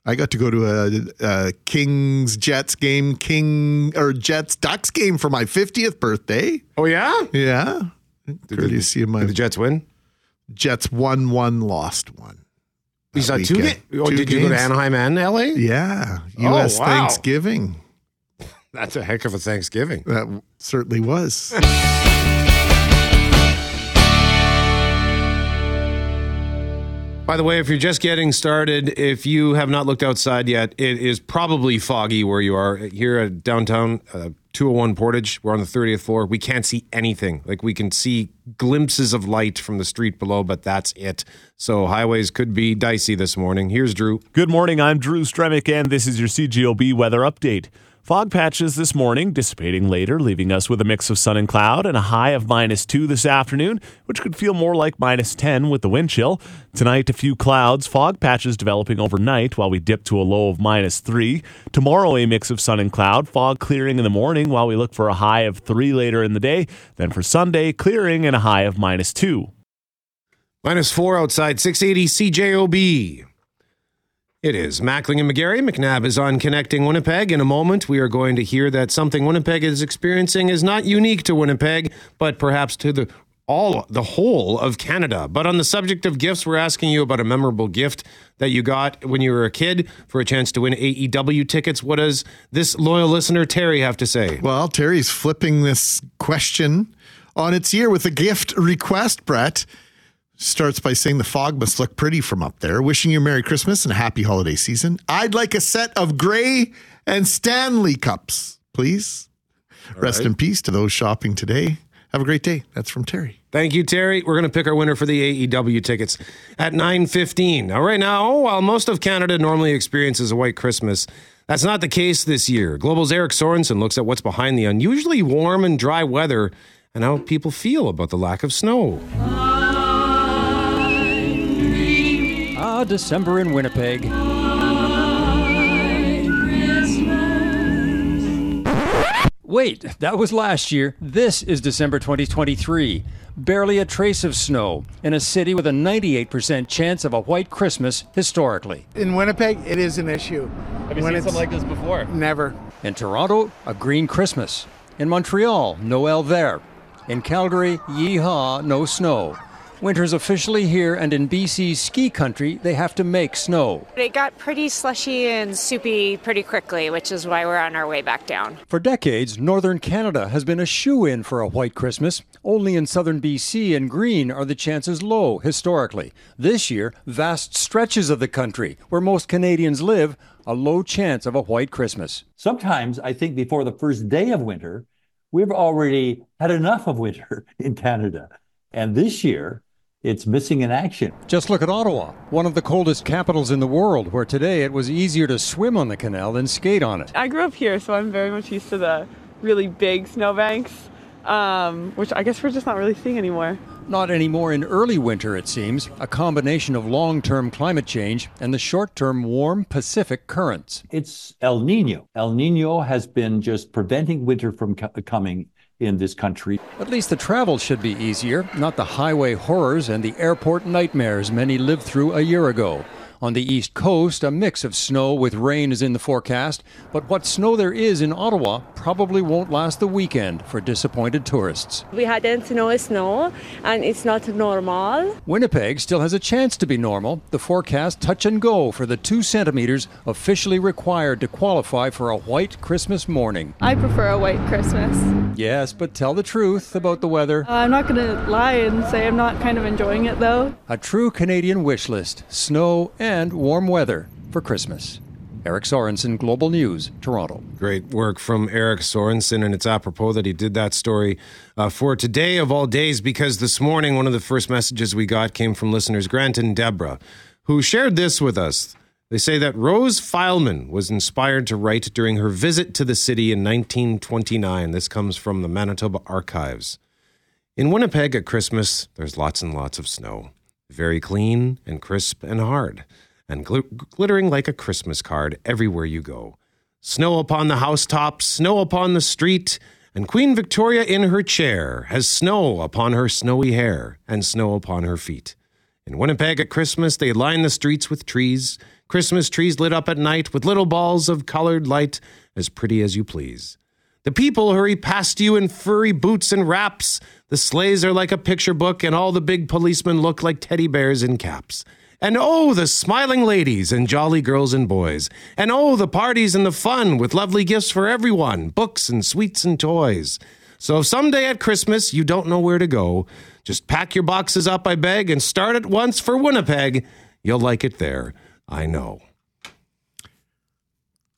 I got to go to a, a Kings Jets game, King or Jets Ducks game for my 50th birthday. Oh, yeah? Yeah. Did, to see my did the Jets win? Jets won one, lost one. You that saw two, weekend. ga- oh, Two did you go to. Anaheim and LA? Yeah. Oh, U.S. wow. Thanksgiving. <laughs> That's a heck of a Thanksgiving. That certainly was. <laughs> By the way, if you're just getting started, if you have not looked outside yet, it is probably foggy where you are. Here at downtown, uh, 201 Portage, we're on the 30th floor. We can't see anything. Like we can see glimpses of light from the street below, but that's it. So highways could be dicey this morning. Here's Drew. Good morning. I'm Drew Stremick, and this is your CJOB weather update. Fog patches this morning, dissipating later, leaving us with a mix of sun and cloud and a high of minus two this afternoon, which could feel more like minus 10 with the wind chill. Tonight, a few clouds, fog patches developing overnight while we dip to a low of minus three. Tomorrow, a mix of sun and cloud, fog clearing in the morning while we look for a high of three later in the day. Then for Sunday, clearing and a high of minus two. Minus four outside, 680 CJOB. It is Mackling and McGarry. McNabb is on Connecting Winnipeg. In a moment, we are going to hear that something Winnipeg is experiencing is not unique to Winnipeg, but perhaps to the all the whole of Canada. But on the subject of gifts, we're asking you about a memorable gift that you got when you were a kid for a chance to win AEW tickets. What does this loyal listener Terry have to say? Well, Terry's flipping this question on its ear with a gift request, Brett. Starts by saying the fog must look pretty from up there. Wishing you a Merry Christmas and a happy holiday season. I'd like a set of Grey and Stanley cups, please. Rest right. in peace to those shopping today. Have a great day. That's from Terry. Thank you, Terry. We're going to pick our winner for the AEW tickets at 9.15. Now, right now, while most of Canada normally experiences a white Christmas, that's not the case this year. Global's Eric Sorensen looks at what's behind the unusually warm and dry weather and how people feel about the lack of snow. December in Winnipeg. Wait, that was last year. This is December 2023. Barely a trace of snow in a city with a 98% chance of a white Christmas historically. In Winnipeg, it is an issue. Have you When seen something like this before? Never. In Toronto, a green Christmas. In Montreal, Noel vert. In Calgary, yeehaw, no snow. Winter's officially here, and in BC's ski country, they have to make snow. It got pretty slushy and soupy pretty quickly, which is why we're on our way back down. For decades, northern Canada has been a shoe in for a white Christmas. Only in southern BC and green are the chances low historically. This year, vast stretches of the country, where most Canadians live, a low chance of a white Christmas. Sometimes I think before the first day of winter, we've already had enough of winter <laughs> in Canada. And this year, it's missing in action. Just look at Ottawa, one of the coldest capitals in the world, where today it was easier to swim on the canal than skate on it. I grew up here, so I'm very much used to the really big snowbanks. Um, which I guess we're just not really seeing anymore. Not anymore in early winter, it seems, a combination of long term climate change and the short term warm Pacific currents. It's El Nino. El Nino has been just preventing winter from co- coming in this country. At least the travel should be easier, not the highway horrors and the airport nightmares many lived through a year ago. On the east coast, a mix of snow with rain is in the forecast, but what snow there is in Ottawa probably won't last the weekend for disappointed tourists. We hadn't know snow and it's not normal. Winnipeg still has a chance to be normal. The forecast touch and go for the two centimeters officially required to qualify for a white Christmas morning. I prefer a white Christmas. Yes, but tell the truth about the weather. Uh, I'm not going to lie and say I'm not kind of enjoying it though. A true Canadian wish list snow and warm weather for Christmas. Eric Sorensen, Global News, Toronto. Great work from Eric Sorensen, and it's apropos that he did that story uh, for today of all days because this morning one of the first messages we got came from listeners Grant and Deborah, who shared this with us. They say that Rose Fyleman was inspired to write during her visit to the city in 1929. This comes from the Manitoba Archives. In Winnipeg at Christmas, there's lots and lots of snow, very clean and crisp and hard and gl- glittering like a Christmas card everywhere you go. Snow upon the housetops, snow upon the street, and Queen Victoria in her chair has snow upon her snowy hair and snow upon her feet. In Winnipeg at Christmas, they line the streets with trees, Christmas trees lit up at night with little balls of colored light as pretty as you please. The people hurry past you in furry boots and wraps. The sleighs are like a picture book, and all the big policemen look like teddy bears in caps. And oh, the smiling ladies and jolly girls and boys. And oh, the parties and the fun with lovely gifts for everyone books and sweets and toys. So if someday at Christmas you don't know where to go, just pack your boxes up, I beg, and start at once for Winnipeg. You'll like it there. I know.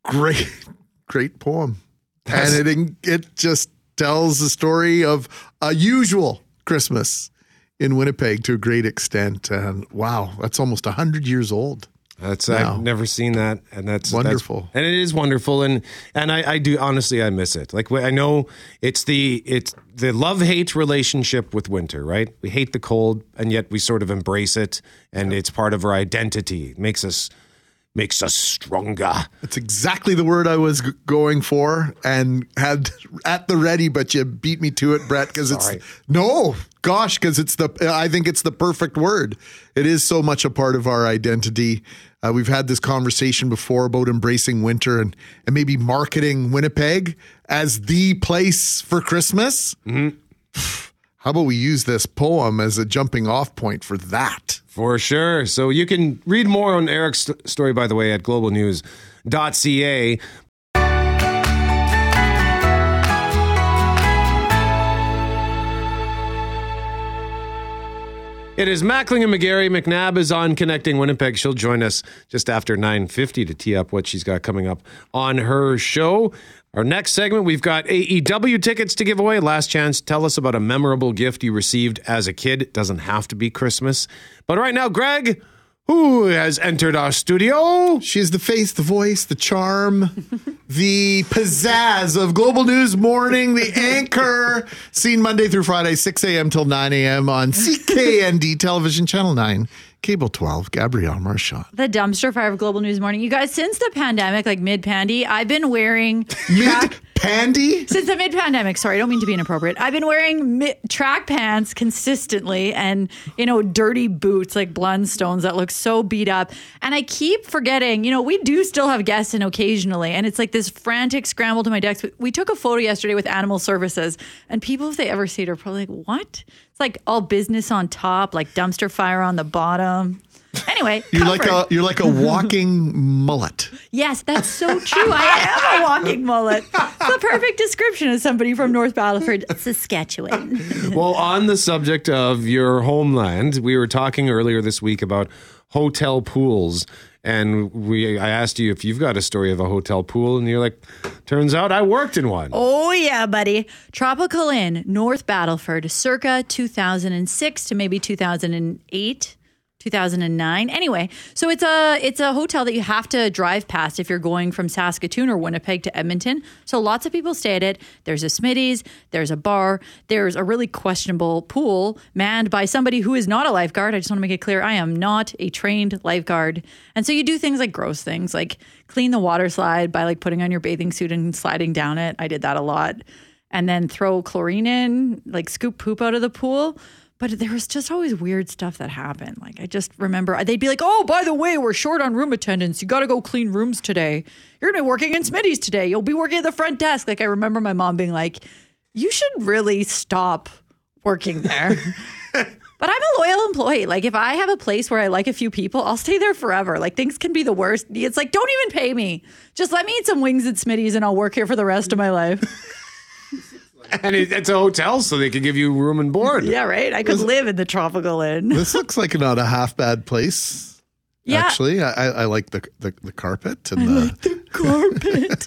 Great, great poem. And it it just tells the story of a usual Christmas in Winnipeg to a great extent. And wow, that's almost 100 years old. That's Wow. I've never seen that, and that's Wonderful. that's- and it is wonderful, and and I, I do honestly I miss it. Like I know it's the it's the love hate relationship with winter, right? We hate the cold, and yet we sort of embrace it, and it's part of our identity. It makes us makes us stronger. That's exactly the word I was g- going for and had <laughs> at the ready, but you beat me to it, Brett, because it's no, gosh, because it's the, I think it's the perfect word. It is so much a part of our identity. Uh, we've had this conversation before about embracing winter and, and maybe marketing Winnipeg as the place for Christmas. <sighs> How about we use this poem as a jumping off point for that? For sure. So you can read more on Eric's story, by the way, at globalnews.ca. It is Mackling and McGarry. McNabb is on Connecting Winnipeg. She'll join us just after 9.50 to tee up what she's got coming up on her show. Our next segment, we've got AEW tickets to give away. Last chance. Tell us about a memorable gift you received as a kid. It doesn't have to be Christmas. But right now, Greg, who has entered our studio? She's the face, the voice, the charm, <laughs> the pizzazz of Global News Morning, the anchor, seen Monday through Friday, 6 a.m. till 9 a.m. on CKND Television, Channel 9, Cable 12, Gabrielle Marchand. The dumpster fire of Global News Morning. You guys, since the pandemic, like mid pandy, I've been wearing <laughs> Mid pandy? Since the mid pandemic, sorry, I don't mean to be inappropriate. I've been wearing mi- track pants consistently and, you know, dirty boots like Blundstones that look so beat up. And I keep forgetting, you know, we do still have guests in occasionally. And it's like this frantic scramble to my desk. We- We took a photo yesterday with Animal Services, and people, if they ever see it, are probably like, what? It's like all business on top, like dumpster fire on the bottom. Anyway, You're like a you're like a walking <laughs> mullet. Yes, that's so true. I am a walking mullet. It's the perfect description of somebody from North Battleford, Saskatchewan. <laughs> well, on the subject of your homeland, we were talking earlier this week about hotel pools. And we, I asked you if you've got a story of a hotel pool, and you're like, "Turns out I worked in one." Oh, yeah, buddy. Tropical Inn, North Battleford, circa 2006 to maybe 2008. 2009. Anyway, so it's a it's a hotel that you have to drive past if you're going from Saskatoon or Winnipeg to Edmonton. So lots of people stay at it. There's a Smitty's, there's a bar, there's a really questionable pool manned by somebody who is not a lifeguard. I just want to make it clear I am not a trained lifeguard. And so you do things like gross things like clean the water slide by like putting on your bathing suit and sliding down it. I did that a lot. And then throw chlorine in, like scoop poop out of the pool but there was just always weird stuff that happened. Like I just remember uh, they'd be like, "Oh, by the way, we're short on room attendants. You got to go clean rooms today. You're gonna be working in Smitty's today. You'll be working at the front desk." Like I remember my mom being like, "You should really stop working there." <laughs> but I'm a loyal employee. Like if I have a place where I like a few people, I'll stay there forever. Like things can be the worst. It's like don't even pay me. Just let me eat some wings at Smitty's and I'll work here for the rest of my life. <laughs> And it, it's a hotel, so they can give you room and board. yeah, right. I could live in the tropical inn. This looks like not a half bad place. Yeah. Actually, I, I I like the, the the carpet and the, <laughs> carpet.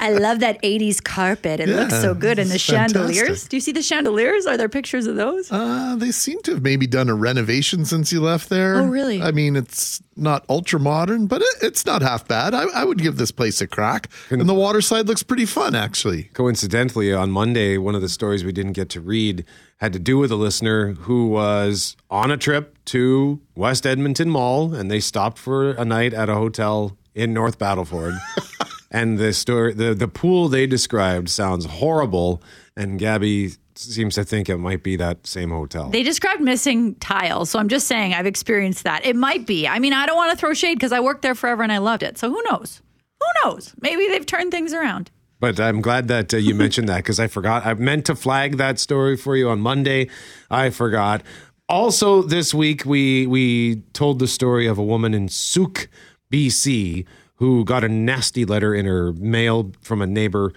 I love that 80s carpet. It looks so good. And the chandeliers. fantastic. Do you see the chandeliers? Are there pictures of those? Uh, they seem to have maybe done a renovation since you left there. Oh, really? I mean, it's not ultra modern, but it, it's not half bad. I, I would give this place a crack. And the water side looks pretty fun, actually. Coincidentally, on Monday, one of the stories we didn't get to read had to do with a listener who was on a trip to West Edmonton Mall and they stopped for a night at a hotel in North Battleford. <laughs> and the story the, the pool they described sounds horrible and Gabby seems to think it might be that same hotel. They described missing tiles. So I'm just saying I've experienced that. It might be. I mean, I don't want to throw shade because I worked there forever and I loved it. So who knows? Who knows? Maybe they've turned things around. But I'm glad that uh, you <laughs> mentioned that because I forgot. I meant to flag that story for you on Monday. I forgot. Also, this week we we told the story of a woman in Sooke, BC, who got a nasty letter in her mail from a neighbor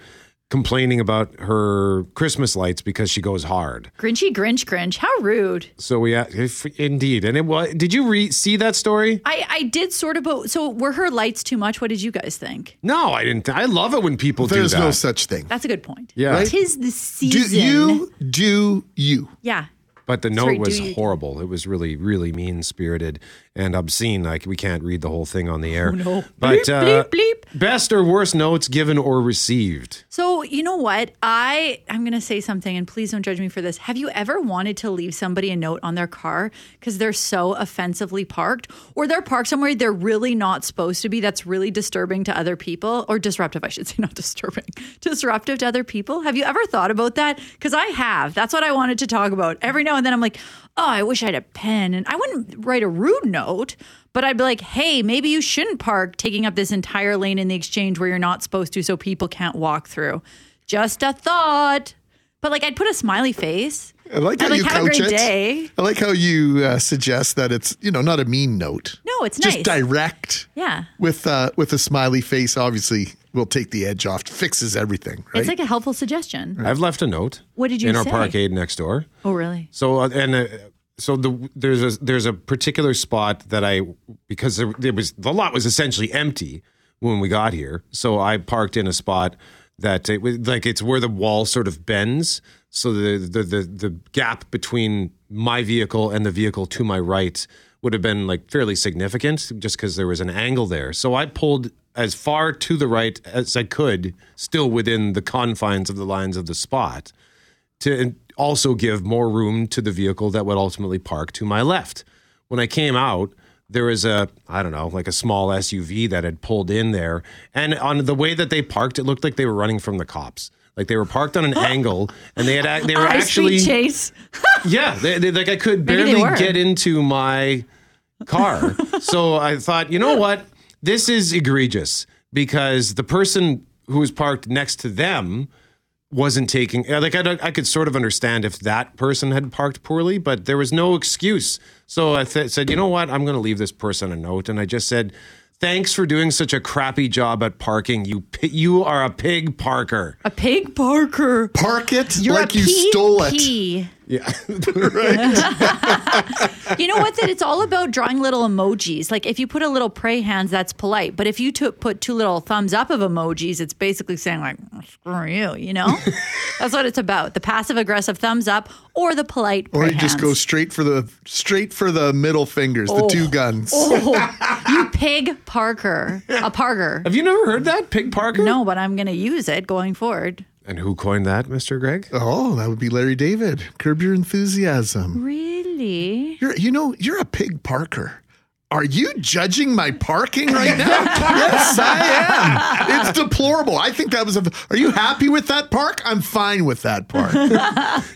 complaining about her Christmas lights because she goes hard. Grinchy Grinch Grinch. How rude. So we, if, indeed, and it was. Did you re- see that story? I, I did sort of, but so were her lights too much? What did you guys think? No, I didn't. I love it when people There's do that. There's no such thing. That's a good point. Yeah. Right? Tis the Do season. you do you? Yeah. But the note do was horrible. It was really, really mean spirited and obscene. Like we can't read the whole thing on the air. Oh, no. But Bleep, uh, bleep, best or worst notes given or received. So you know what? I I'm gonna say something, and please don't judge me for this. Have you ever wanted to leave somebody a note on their car because they're so offensively parked, or they're parked somewhere they're really not supposed to be? That's really disturbing to other people, or disruptive, I should say, <laughs> not disturbing, disruptive to other people. Have you ever thought about that? Because I have. That's what I wanted to talk about. Every now and then, I'm like, oh, I wish I had a pen, and I wouldn't write a rude note. But I'd be like, hey, maybe you shouldn't park taking up this entire lane in the exchange where you're not supposed to so people can't walk through. Just a thought. But like, I'd put a smiley face. I like how I'd like, you have a great it. day. I like how you uh, suggest that it's you know not a mean note. No, it's not just nice. direct Yeah. with uh, with a smiley face. Obviously, will take the edge off. Fixes everything. Right. It's like a helpful suggestion. I've left a note. What did you in our parkade next door? Oh, really? So uh, and uh, so the there's a there's a particular spot that I because there, there was the lot was essentially empty when we got here. So I parked in a spot that it was like it's where the wall sort of bends. So the the the, the gap between my vehicle and the vehicle to my right would have been like fairly significant just because there was an angle there. So I pulled as far to the right as I could, still within the confines of the lines of the spot to also give more room to the vehicle that would ultimately park to my left. When I came out, there was a I don't know, like a small SUV that had pulled in there, and on the way that they parked, it looked like they were running from the cops. Like they were parked on an <gasps> angle, and they had they were High actually chase. <laughs> yeah, they, they, like I could barely get into my car. so I thought, you know what? This is egregious because the person who was parked next to them wasn't taking uh, like I, I could sort of understand if that person had parked poorly but there was no excuse so i th- said you know what i'm going to leave this person a note and i just said Thanks for doing such a crappy job at parking. You pi- you are a pig parker. A pig Parker. Park it You're like a you stole it. PP. Yeah. <laughs> <laughs> You know what? That it's all about drawing little emojis. Like if you put a little pray hands, that's polite. But if you took put two little thumbs up of emojis, it's basically saying like oh, "screw you." You know, <laughs> that's what it's about. The passive aggressive thumbs up or the polite. Or pray you just go straight for the straight for the middle fingers, the Oh. two guns. Oh, you pig Parker, a Parker. Have you never heard that pig parker? No, but I'm going to use it going forward. And who coined that, Mr. Greg? Oh, that would be Larry David. Curb your enthusiasm. Really? You're, you know, you're a pig parker. Are you judging my parking right now? <laughs> yes, I am. It's deplorable. I think that was a. Are you happy with that park? I'm fine with that park.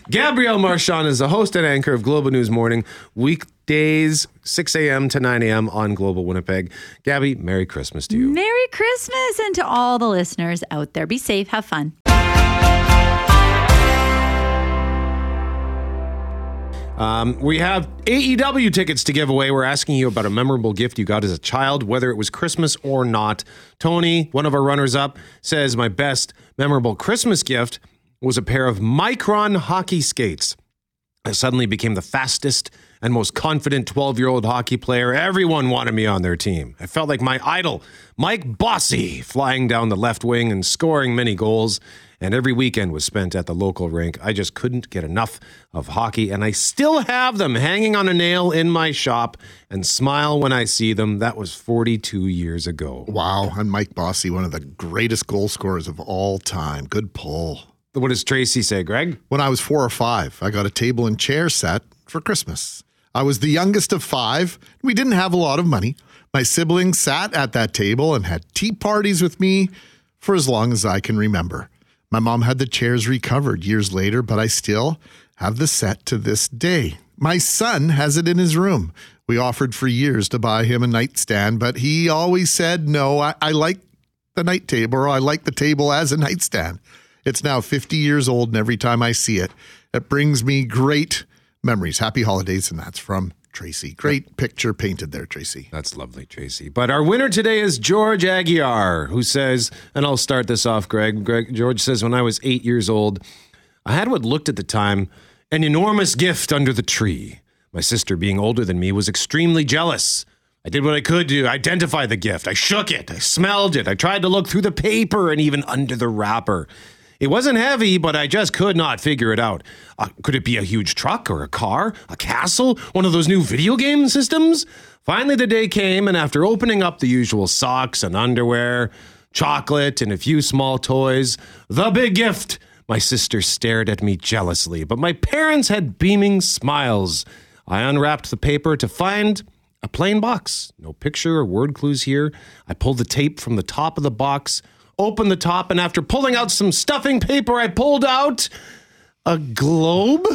<laughs> Gabrielle Marchand is the host and anchor of Global News Morning, weekdays 6 a.m. to 9 a.m. on Global Winnipeg. Gabby, Merry Christmas to you. Merry Christmas and to all the listeners out there. Be safe, have fun. Um, we have AEW tickets to give away. We're asking you about a memorable gift you got as a child, whether it was Christmas or not. Tony, one of our runners up, says, My best memorable Christmas gift was a pair of Micron hockey skates. I suddenly became the fastest and most confident 12 year old hockey player. Everyone wanted me on their team. I felt like my idol, Mike Bossy, flying down the left wing and scoring many goals. And every weekend was spent at the local rink. I just couldn't get enough of hockey, and I still have them hanging on a nail in my shop and smile when I see them. That was 42 years ago. wow. And Mike Bossy, one of the greatest goal scorers of all time. Good pull. What does Tracy say, Greg? When I was four or five, I got a table and chair set for Christmas. I was the youngest of five. We didn't have a lot of money. My siblings sat at that table and had tea parties with me for as long as I can remember. My mom had the chairs recovered years later, but I still have the set to this day. My son has it in his room. We offered for years to buy him a nightstand, but he always said, No, I, I like the night table, or I like the table as a nightstand. It's now 50 years old, and every time I see it, it brings me great memories. Happy holidays, and that's from Tracy. Great picture painted there, Tracy. That's lovely, Tracy. But our winner today is George Aguiar, who says, and I'll start this off, Greg. Greg George says, when I was eight years old, I had what looked at the time an enormous gift under the tree. My sister, being older than me, was extremely jealous. I did what I could to identify the gift. I shook it, I smelled it, I tried to look through the paper and even under the wrapper. It wasn't heavy, but I just could not figure it out. Uh, could it be a huge truck or a car, a castle, one of those new video game systems? Finally, the day came, and after opening up the usual socks and underwear, chocolate, and a few small toys, the big gift, my sister stared at me jealously, but my parents had beaming smiles. I unwrapped the paper to find a plain box. No picture or word clues here. I pulled the tape from the top of the box, opened the top, and after pulling out some stuffing paper, I pulled out a globe.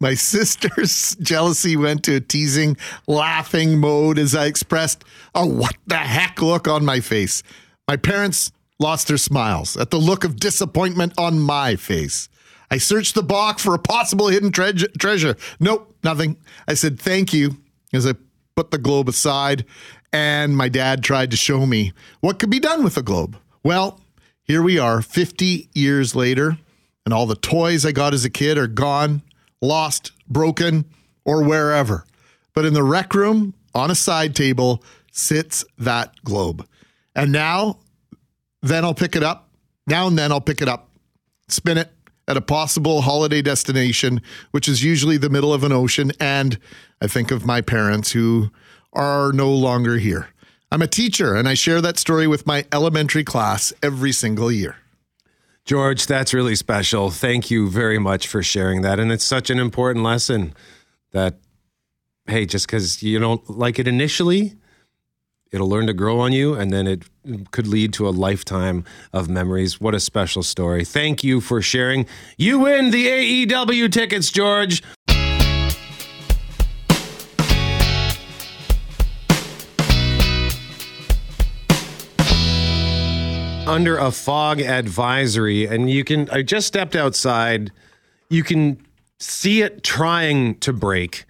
My <laughs> sister's jealousy went to a teasing, laughing mode as I expressed a what the heck look on my face. My parents lost their smiles at the look of disappointment on my face. I searched the box for a possible hidden tre- treasure. Nope, nothing. I said thank you as I put the globe aside, and my dad tried to show me what could be done with the globe. Well, here we are, 50 years later, and all the toys I got as a kid are gone, lost, broken, or wherever. But in the rec room, on a side table, sits that globe. And now, then I'll pick it up. Now and then I'll pick it up, spin it at a possible holiday destination, which is usually the middle of an ocean. And I think of my parents who are no longer here. I'm a teacher and I share that story with my elementary class every single year. George, that's really special. Thank you very much for sharing that. And it's such an important lesson that, hey, just because you don't like it initially, it'll learn to grow on you and then it could lead to a lifetime of memories. What a special story. Thank you for sharing. You win the AEW tickets, George. Under a fog advisory, and you can, I just stepped outside. You can see it trying to break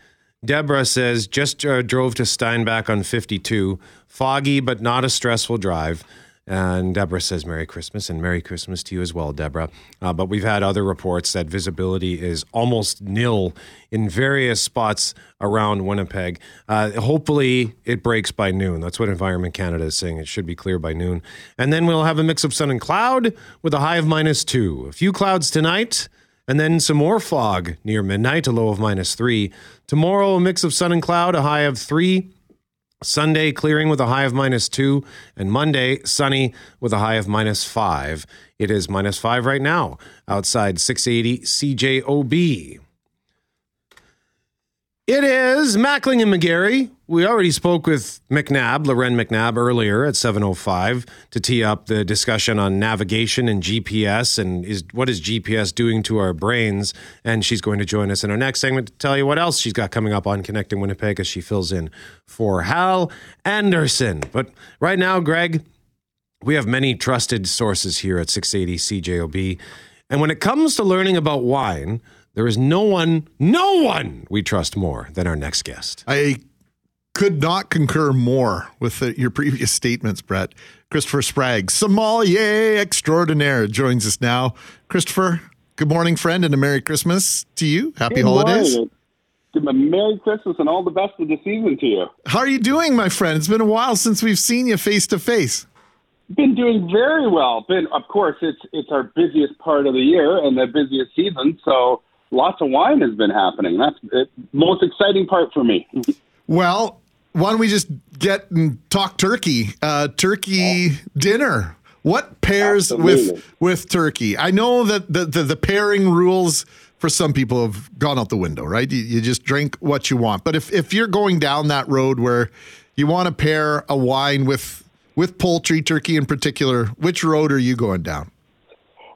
Deborah says, just uh, drove to Steinbach on 52. Foggy, but not a stressful drive. And Deborah says, Merry Christmas and Merry Christmas to you as well, Deborah. Uh, but we've had other reports that visibility is almost nil in various spots around Winnipeg. Uh, hopefully, it breaks by noon. That's what Environment Canada is saying. It should be clear by noon. And then we'll have a mix of sun and cloud with a high of minus two. A few clouds tonight. And then some more fog near midnight, a low of minus three. Tomorrow, a mix of sun and cloud, a high of three. Sunday, clearing with a high of minus two. And Monday, sunny with a high of minus five. It is minus five right now outside 680 CJOB. It is Mackling and McGarry. We already spoke with McNabb, Lauren McNabb, earlier at 7.05 to tee up the discussion on navigation and GPS and is what is GPS doing to our brains. And she's going to join us in our next segment to tell you what else she's got coming up on Connecting Winnipeg as she fills in for Hal Anderson. But right now, Greg, we have many trusted sources here at 680 CJOB. And when it comes to learning about wine, there is no one, no one we trust more than our next guest. I could not concur more with the, your previous statements, Brett. Christopher Sprague, sommelier extraordinaire, joins us now. Christopher, good morning, friend, and a Merry Christmas to you. Happy Good holidays. morning. Good- Merry Christmas and all the best of the season to you. How are you doing, my friend? It's been a while since we've seen you face to face. Been doing very well. Been, of course, it's it's our busiest part of the year and the busiest season, so lots of wine has been happening. That's the most exciting part for me. Well, why don't we just get and talk turkey? Uh, turkey dinner. What pairs Absolutely. with with turkey? I know that the, the the pairing rules for some people have gone out the window, right? You, you just drink what you want. But if if you're going down that road where you want to pair a wine with with poultry, turkey in particular, which road are you going down?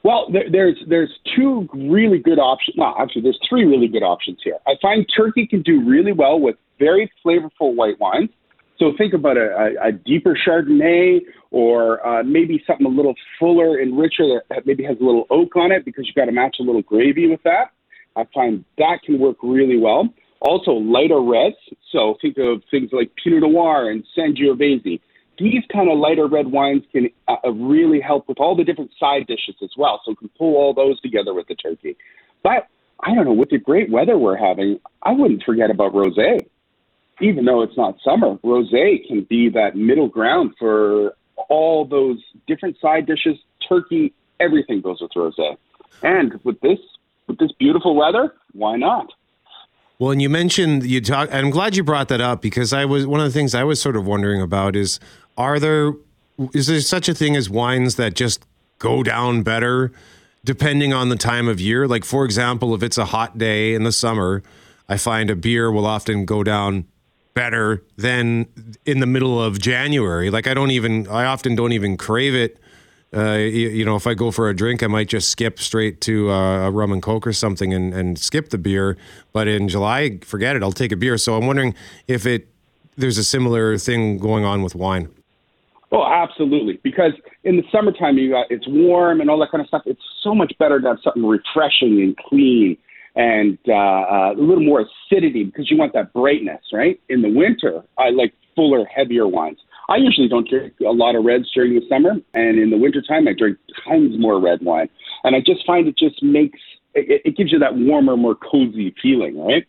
Well, there, there's there's two really good options. Well, actually, there's three really good options here. I find turkey can do really well with very flavorful white wines. So think about a, a, a deeper Chardonnay or uh, maybe something a little fuller and richer that maybe has a little oak on it because you've got to match a little gravy with that. I find that can work really well. Also, lighter reds. So think of things like Pinot Noir and Sangiovese. These kind of lighter red wines can uh, uh, really help with all the different side dishes as well. So you can pull all those together with the turkey. But I don't know, with the great weather we're having, I wouldn't forget about rosé. Even though it's not summer, rosé can be that middle ground for all those different side dishes. Turkey, everything goes with rosé. And with this, with this beautiful weather, why not? Well, and you mentioned you talk. I'm glad you brought that up because I was one of the things I was sort of wondering about is are there is there such a thing as wines that just go down better depending on the time of year? Like for example, if it's a hot day in the summer, I find a beer will often go down better than in the middle of January. Like I don't even I often don't even crave it. Uh, you, you know, if I go for a drink, I might just skip straight to uh, a rum and coke or something and, and skip the beer. But in July, forget it. I'll take a beer. So I'm wondering if it there's a similar thing going on with wine. Oh, absolutely. Because in the summertime, you got it's warm and all that kind of stuff. It's so much better to have something refreshing and clean and uh, uh, a little more acidity because you want that brightness, right? In the winter, I like fuller, heavier wines. I usually don't drink a lot of reds during the summer, and in the wintertime, I drink tons more red wine. And I just find it just makes it, it gives you that warmer, more cozy feeling, right?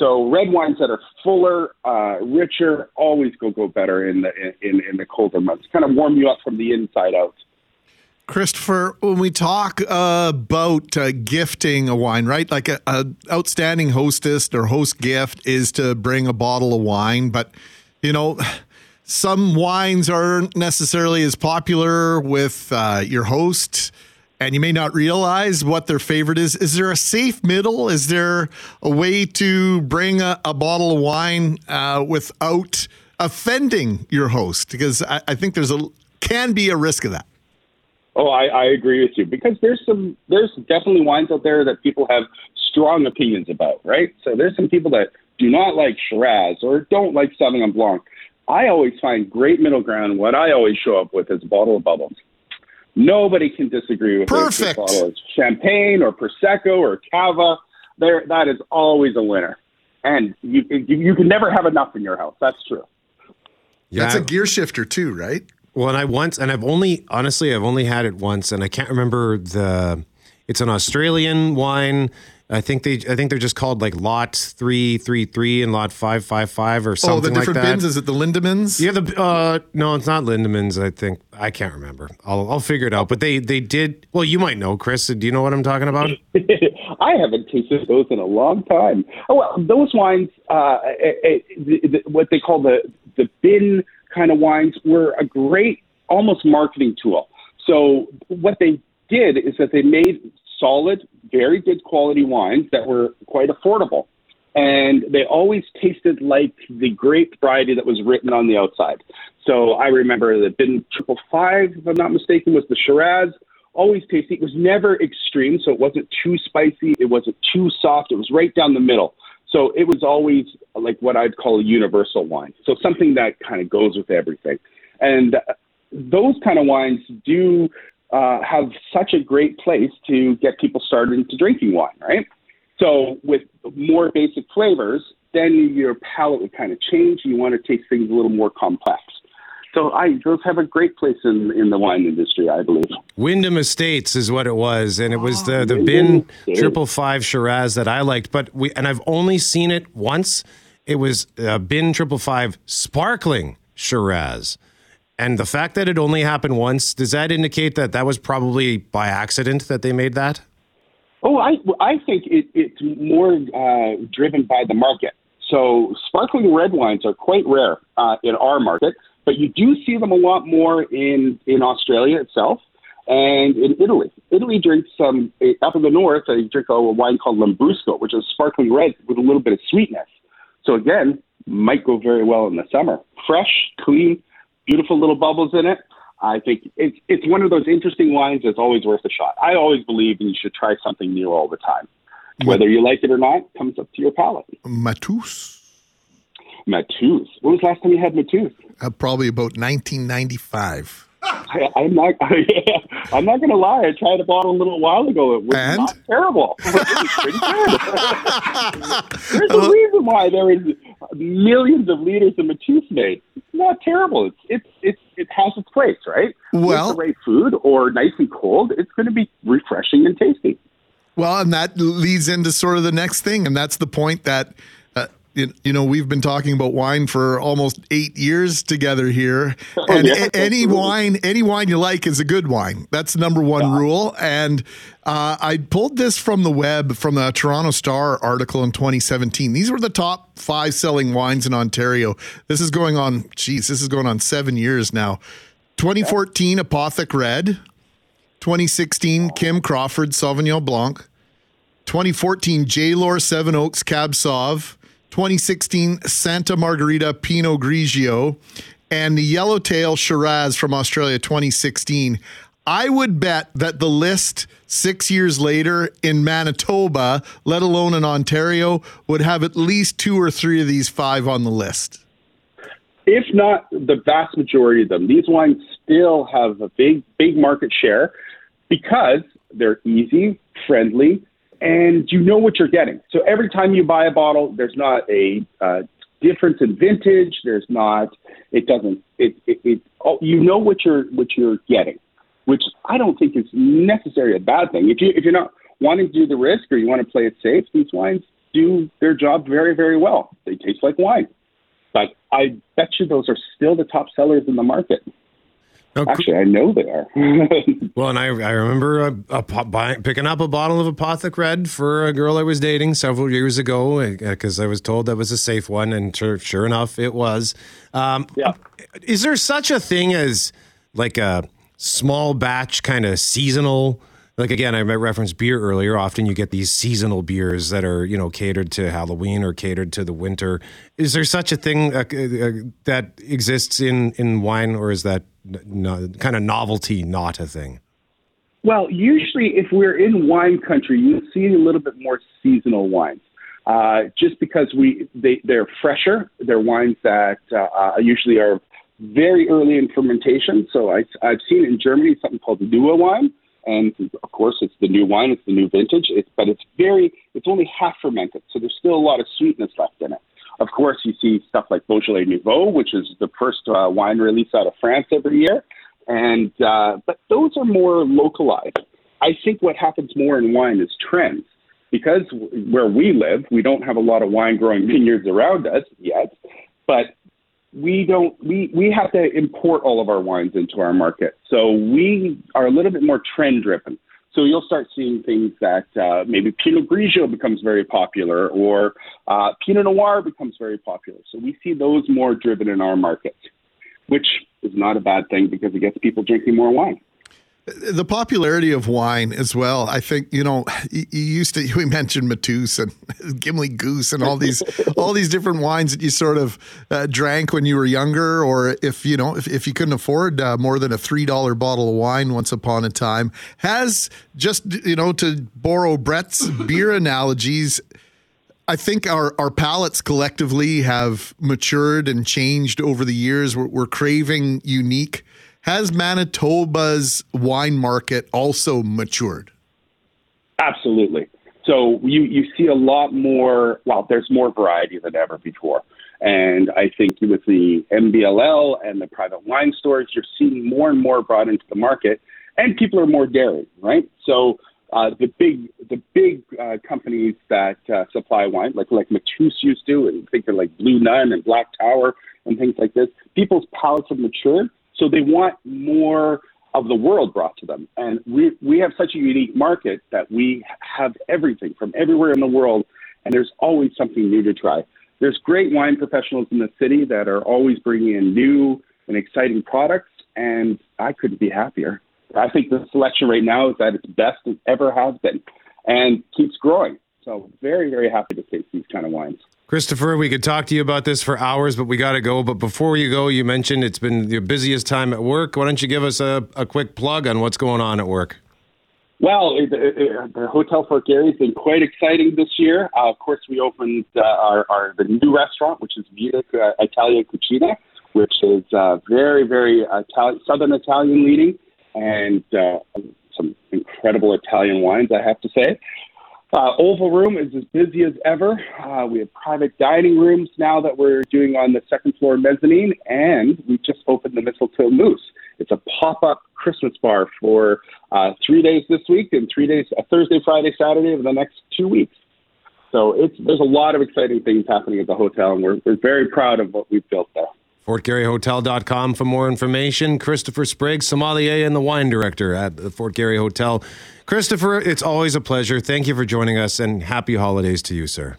So red wines that are fuller, uh, richer, always go go better in the in, in the colder months. Kind of warm you up from the inside out. Christopher, when we talk uh, about uh, gifting a wine, right? Like a, a outstanding hostess or host gift is to bring a bottle of wine, but you know, some wines aren't necessarily as popular with uh, your host, and you may not realize what their favorite is. Is there a safe middle? Is there a way to bring a, a bottle of wine uh, without offending your host? Because I, I think there's a can be a risk of that. Oh, I, I agree with you because there's some there's definitely wines out there that people have strong opinions about, right? So there's some people that do not like Shiraz or don't like Sauvignon Blanc. I always find great middle ground. What I always show up with is a bottle of bubbles. Nobody can disagree with Perfect. This bottle. Champagne or prosecco or cava. There, that is always a winner. and you, you you can never have enough in your house. That's true. That's a gear shifter too, right? Well, and I once, and I've only, honestly, I've only had it once, and I can't remember the. It's an Australian wine. I think they, I think they're just called like Lot three three three and Lot five five five or something oh, the different like bins. Is it the Lindemans? Yeah, the uh, no, it's not Lindemans. I think I can't remember. I'll I'll figure it out. But they they did. Well, you might know, Chris. Do you know what I'm talking about? <laughs> I haven't tasted those in a long time. Oh, well, those wines, uh, eh, eh, the, the, what they call the the bin kind of wines, were a great almost marketing tool. So what they did is that they made solid, very good quality wines that were quite affordable. And they always tasted like the grape variety that was written on the outside. So I remember the Bin Triple Five, if I'm not mistaken, was the Shiraz. Always tasty. It was never extreme, so it wasn't too spicy. It wasn't too soft. It was right down the middle. So it was always like what I'd call a universal wine. So something that kind of goes with everything. And those kind of wines do uh, have such a great place to get people started into drinking wine, right? So with more basic flavors, then your palate would kind of change. You want to taste things a little more complex. So I those have a great place in in the wine industry, I believe. Wyndham Estates is what it was, and it was the the Wyndham bin triple five Shiraz that I liked. But we and I've only seen it once. It was a bin triple five sparkling Shiraz, and the fact that it only happened once does that indicate that that was probably by accident that they made that? Oh, I I think it, it's more uh, driven by the market. So sparkling red wines are quite rare uh, in our market, but you do see them a lot more in in Australia itself and in Italy. Italy drinks some up in the north. They drink a wine called Lambrusco, which is sparkling red with a little bit of sweetness. So again, might go very well in the summer. Fresh, clean, beautiful little bubbles in it. I think it's it's one of those interesting wines that's always worth a shot. I always believe you should try something new all the time. Whether you like it or not comes up to your palate. Mateus. Mateus. When was the last time you had Mateus? Uh, probably about 1995. I, I'm not. <laughs> I'm not going to lie. I tried a bottle a little while ago. It was And? not terrible. <laughs> It was pretty good. There's a reason why there is millions of liters of Mateus made. It's not terrible. It's it's it's it has its place, right? Well- With the right food or nice and cold, it's going to be refreshing and tasty. Well, and that leads into sort of the next thing, and that's the point that you, know we've been talking about wine for almost eight years together here, <laughs> and yeah, any absolutely. wine, any wine you like is a good wine. That's the number one rule. And uh, I pulled this from the web from the Toronto Star article in 2017. These were the top five selling wines in Ontario. This is going on. Geez, this is going on seven years now. 2014 Apothic Red. 2016 Kim Crawford Sauvignon Blanc. 2014 J. Lohr Seven Oaks Cab Sauv. 2016 Santa Margherita Pinot Grigio. And the Yellowtail Shiraz from Australia 2016. I would bet that the list six years later in Manitoba, let alone in Ontario, would have at least two or three of these five on the list. if not the vast majority of them, these wines still have a big, big market share because they're easy, friendly, and you know what you're getting. So every time you buy a bottle, there's not a uh, difference in vintage. There's not. It doesn't. It. It. it oh, you know what you're what you're getting, which I don't think is necessarily a bad thing. If you if you're not wanting to do the risk or you want to play it safe, these wines do their job very very well. They taste like wine. But I bet you those are still the top sellers in the market. Actually, I know they are. <laughs> Well, and I, I remember uh, a, po- buying, picking up a bottle of Apothic Red for a girl I was dating several years ago because I was told that was a safe one, and sure, sure enough, it was. Um, yeah. Is there such a thing as like a small batch kind of seasonal? Like again, I referenced beer earlier. Often you get these seasonal beers that are you know catered to Halloween or catered to the winter. Is there such a thing uh, uh, that exists in in wine, or is that no, kind of novelty not a thing? Well, usually, if we're in wine country, you see a little bit more seasonal wines. Uh, just because we they they're fresher, they're wines that uh, uh, usually are very early in fermentation. So I, I've seen in Germany something called Lua wine, And of course, it's the new wine, it's the new vintage, it's, but it's very, it's only half fermented, so there's still a lot of sweetness left in it. Of course, you see stuff like Beaujolais Nouveau, which is the first uh, wine release out of France every year, and uh, but those are more localized. I think what happens more in wine is trends. Because where we live, we don't have a lot of wine growing <laughs> vineyards around us yet, but we don't we we have to import all of our wines into our market. So we are a little bit more trend driven. So you'll start seeing things that uh, maybe Pinot Grigio becomes very popular, or uh, Pinot Noir becomes very popular. So we see those more driven in our market, which is not a bad thing because it gets people drinking more wine. The popularity of wine as well. I think you know you used to <laughs> we mentioned Mateus and <laughs> Gimli Goose and all these <laughs> all these different wines that you sort of uh, drank when you were younger, or if you know if, if you couldn't afford uh, more than a three dollar bottle of wine once upon a time. Has just you know to borrow Brett's beer analogies. I think our, our palates collectively have matured and changed over the years. We're, we're craving unique has Manitoba's wine market also matured? Absolutely. So you, you see a lot more, well, there's more variety than ever before. And I think with the MBLL and the private wine stores, you're seeing more and more brought into the market, and people are more daring, right? So uh, the big the big uh, companies that uh, supply wine, like like Mateus used to, and think of like Blue Nun and Black Tower and things like this, people's palates have matured, so they want more of the world brought to them. And we, we have such a unique market that we have everything from everywhere in the world, and there's always something new to try. There's great wine professionals in the city that are always bringing in new and exciting products, and I couldn't be happier. I think the selection right now is at its best it ever has been and keeps growing. So, very, very happy to taste these kind of wines. Christopher, we could talk to you about this for hours, but we got to go. But before you go, you mentioned it's been your busiest time at work. Why don't you give us a, a quick plug on what's going on at work? Well, it, it, it, the Hotel Fort Garry has been quite exciting this year. Uh, of course, we opened uh, our, our the new restaurant, which is Vita uh, Italia Cucina, which is uh, very, very Southern Italian leading, and uh, some incredible Italian wines, I have to say. Uh, Oval Room is as busy as ever. Uh, we have private dining rooms now that we're doing on the second floor mezzanine, and we just opened the Mistletoe Moose. It's a pop up Christmas bar for uh, three days this week and three days, uh, Thursday, Friday, Saturday over the next two weeks. So it's, there's a lot of exciting things happening at the hotel, and we're, we're very proud of what we've built there. FortGarryHotel.com for more information. Christopher Sprague, sommelier and the wine director at the Fort Garry Hotel. Christopher, it's always a pleasure. Thank you for joining us, and happy holidays to you, sir.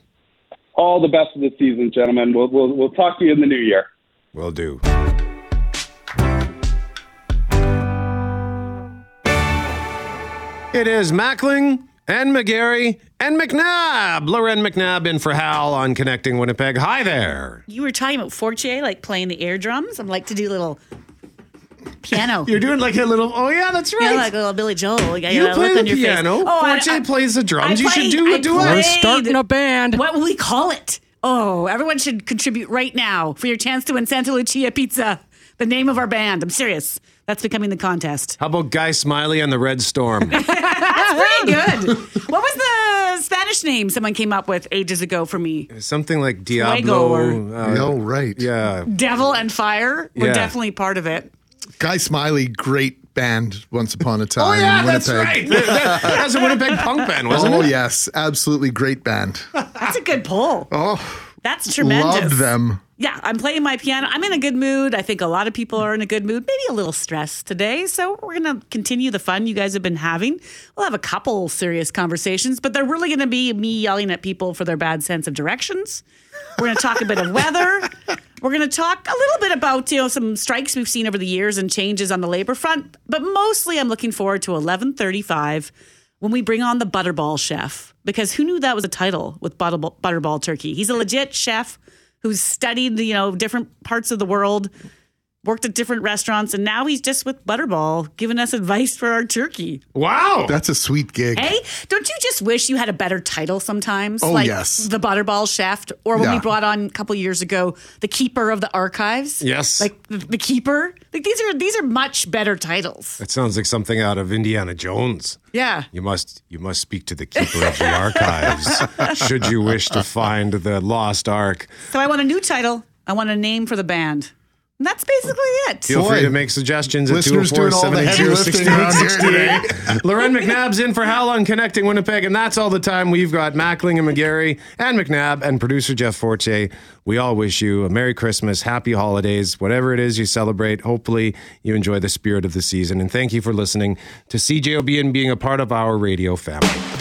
All the best of the season, gentlemen. We'll, we'll, we'll talk to you in the new year. Will do. It is Mackling and McGarry and McNabb. Lauren McNabb in for Hal on Connecting Winnipeg. Hi there. You were talking about Forte, like playing the air drums. I'd like to do a little piano. <laughs> You're doing like a little. Oh yeah, that's right. You know, like a little Billy Joel. You, You play the on your face. piano. Oh, I- Forte I- plays the drums. I You should do- a do it. We're starting a band. What will we call it? Oh, everyone should contribute right now for your chance to win Santa Lucia Pizza. The name of our band. I'm serious. That's becoming the contest. How about Guy Smiley and the Red Storm? <laughs> That's pretty good. what was the Spanish name someone came up with ages ago for me? Something like Fuego Diablo. or- uh, oh, right. Yeah. Devil and Fire were Yeah. definitely part of it. Guy Smiley, great band once upon a time <laughs> Oh yeah, in that's Winnipeg. right. That, that was a Winnipeg punk band, wasn't oh it? yes, absolutely great band. That's a good pull. Oh, That's tremendous. loved them. Yeah, I'm playing my piano. I'm in a good mood. I think a lot of people are in a good mood, maybe a little stressed today. So we're going to continue the fun you guys have been having. We'll have a couple serious conversations, but they're really going to be me yelling at people for their bad sense of directions. We're going to talk a bit of weather. We're going to talk a little bit about, you know, some strikes we've seen over the years and changes on the labor front, but mostly I'm looking forward to 11:35 when we bring on the Butterball chef because who knew that was a title with Butterball, Butterball Turkey? He's a legit chef who's studied, you know, different parts of the world. Worked at different restaurants, and now he's just with Butterball giving us advice for our turkey. Wow. That's a sweet gig. Hey, don't you just wish you had a better title sometimes? Oh, like yes. The Butterball Chef, or when Yeah. we brought on a couple years ago, the Keeper of the Archives. Yes. Like the, the Keeper. Like these are these are much better titles. That sounds like something out of Indiana Jones. Yeah. You must you must speak to the keeper of the archives <laughs> should you wish to find the lost ark. So I want a new title. I want a name for the band. And that's basically it. Feel free to make suggestions at Listeners doing all the oh heavy 204 lifting around here today. Lauren McNabb's in for Hal on Connecting Winnipeg, and that's all the time we've got. Mackling and McGarry and McNabb and producer Jeff Forte. We all wish you a Merry Christmas, Happy Holidays, whatever it is you celebrate. Hopefully, you enjoy the spirit of the season. And thank you for listening to CJOB and being a part of our radio family.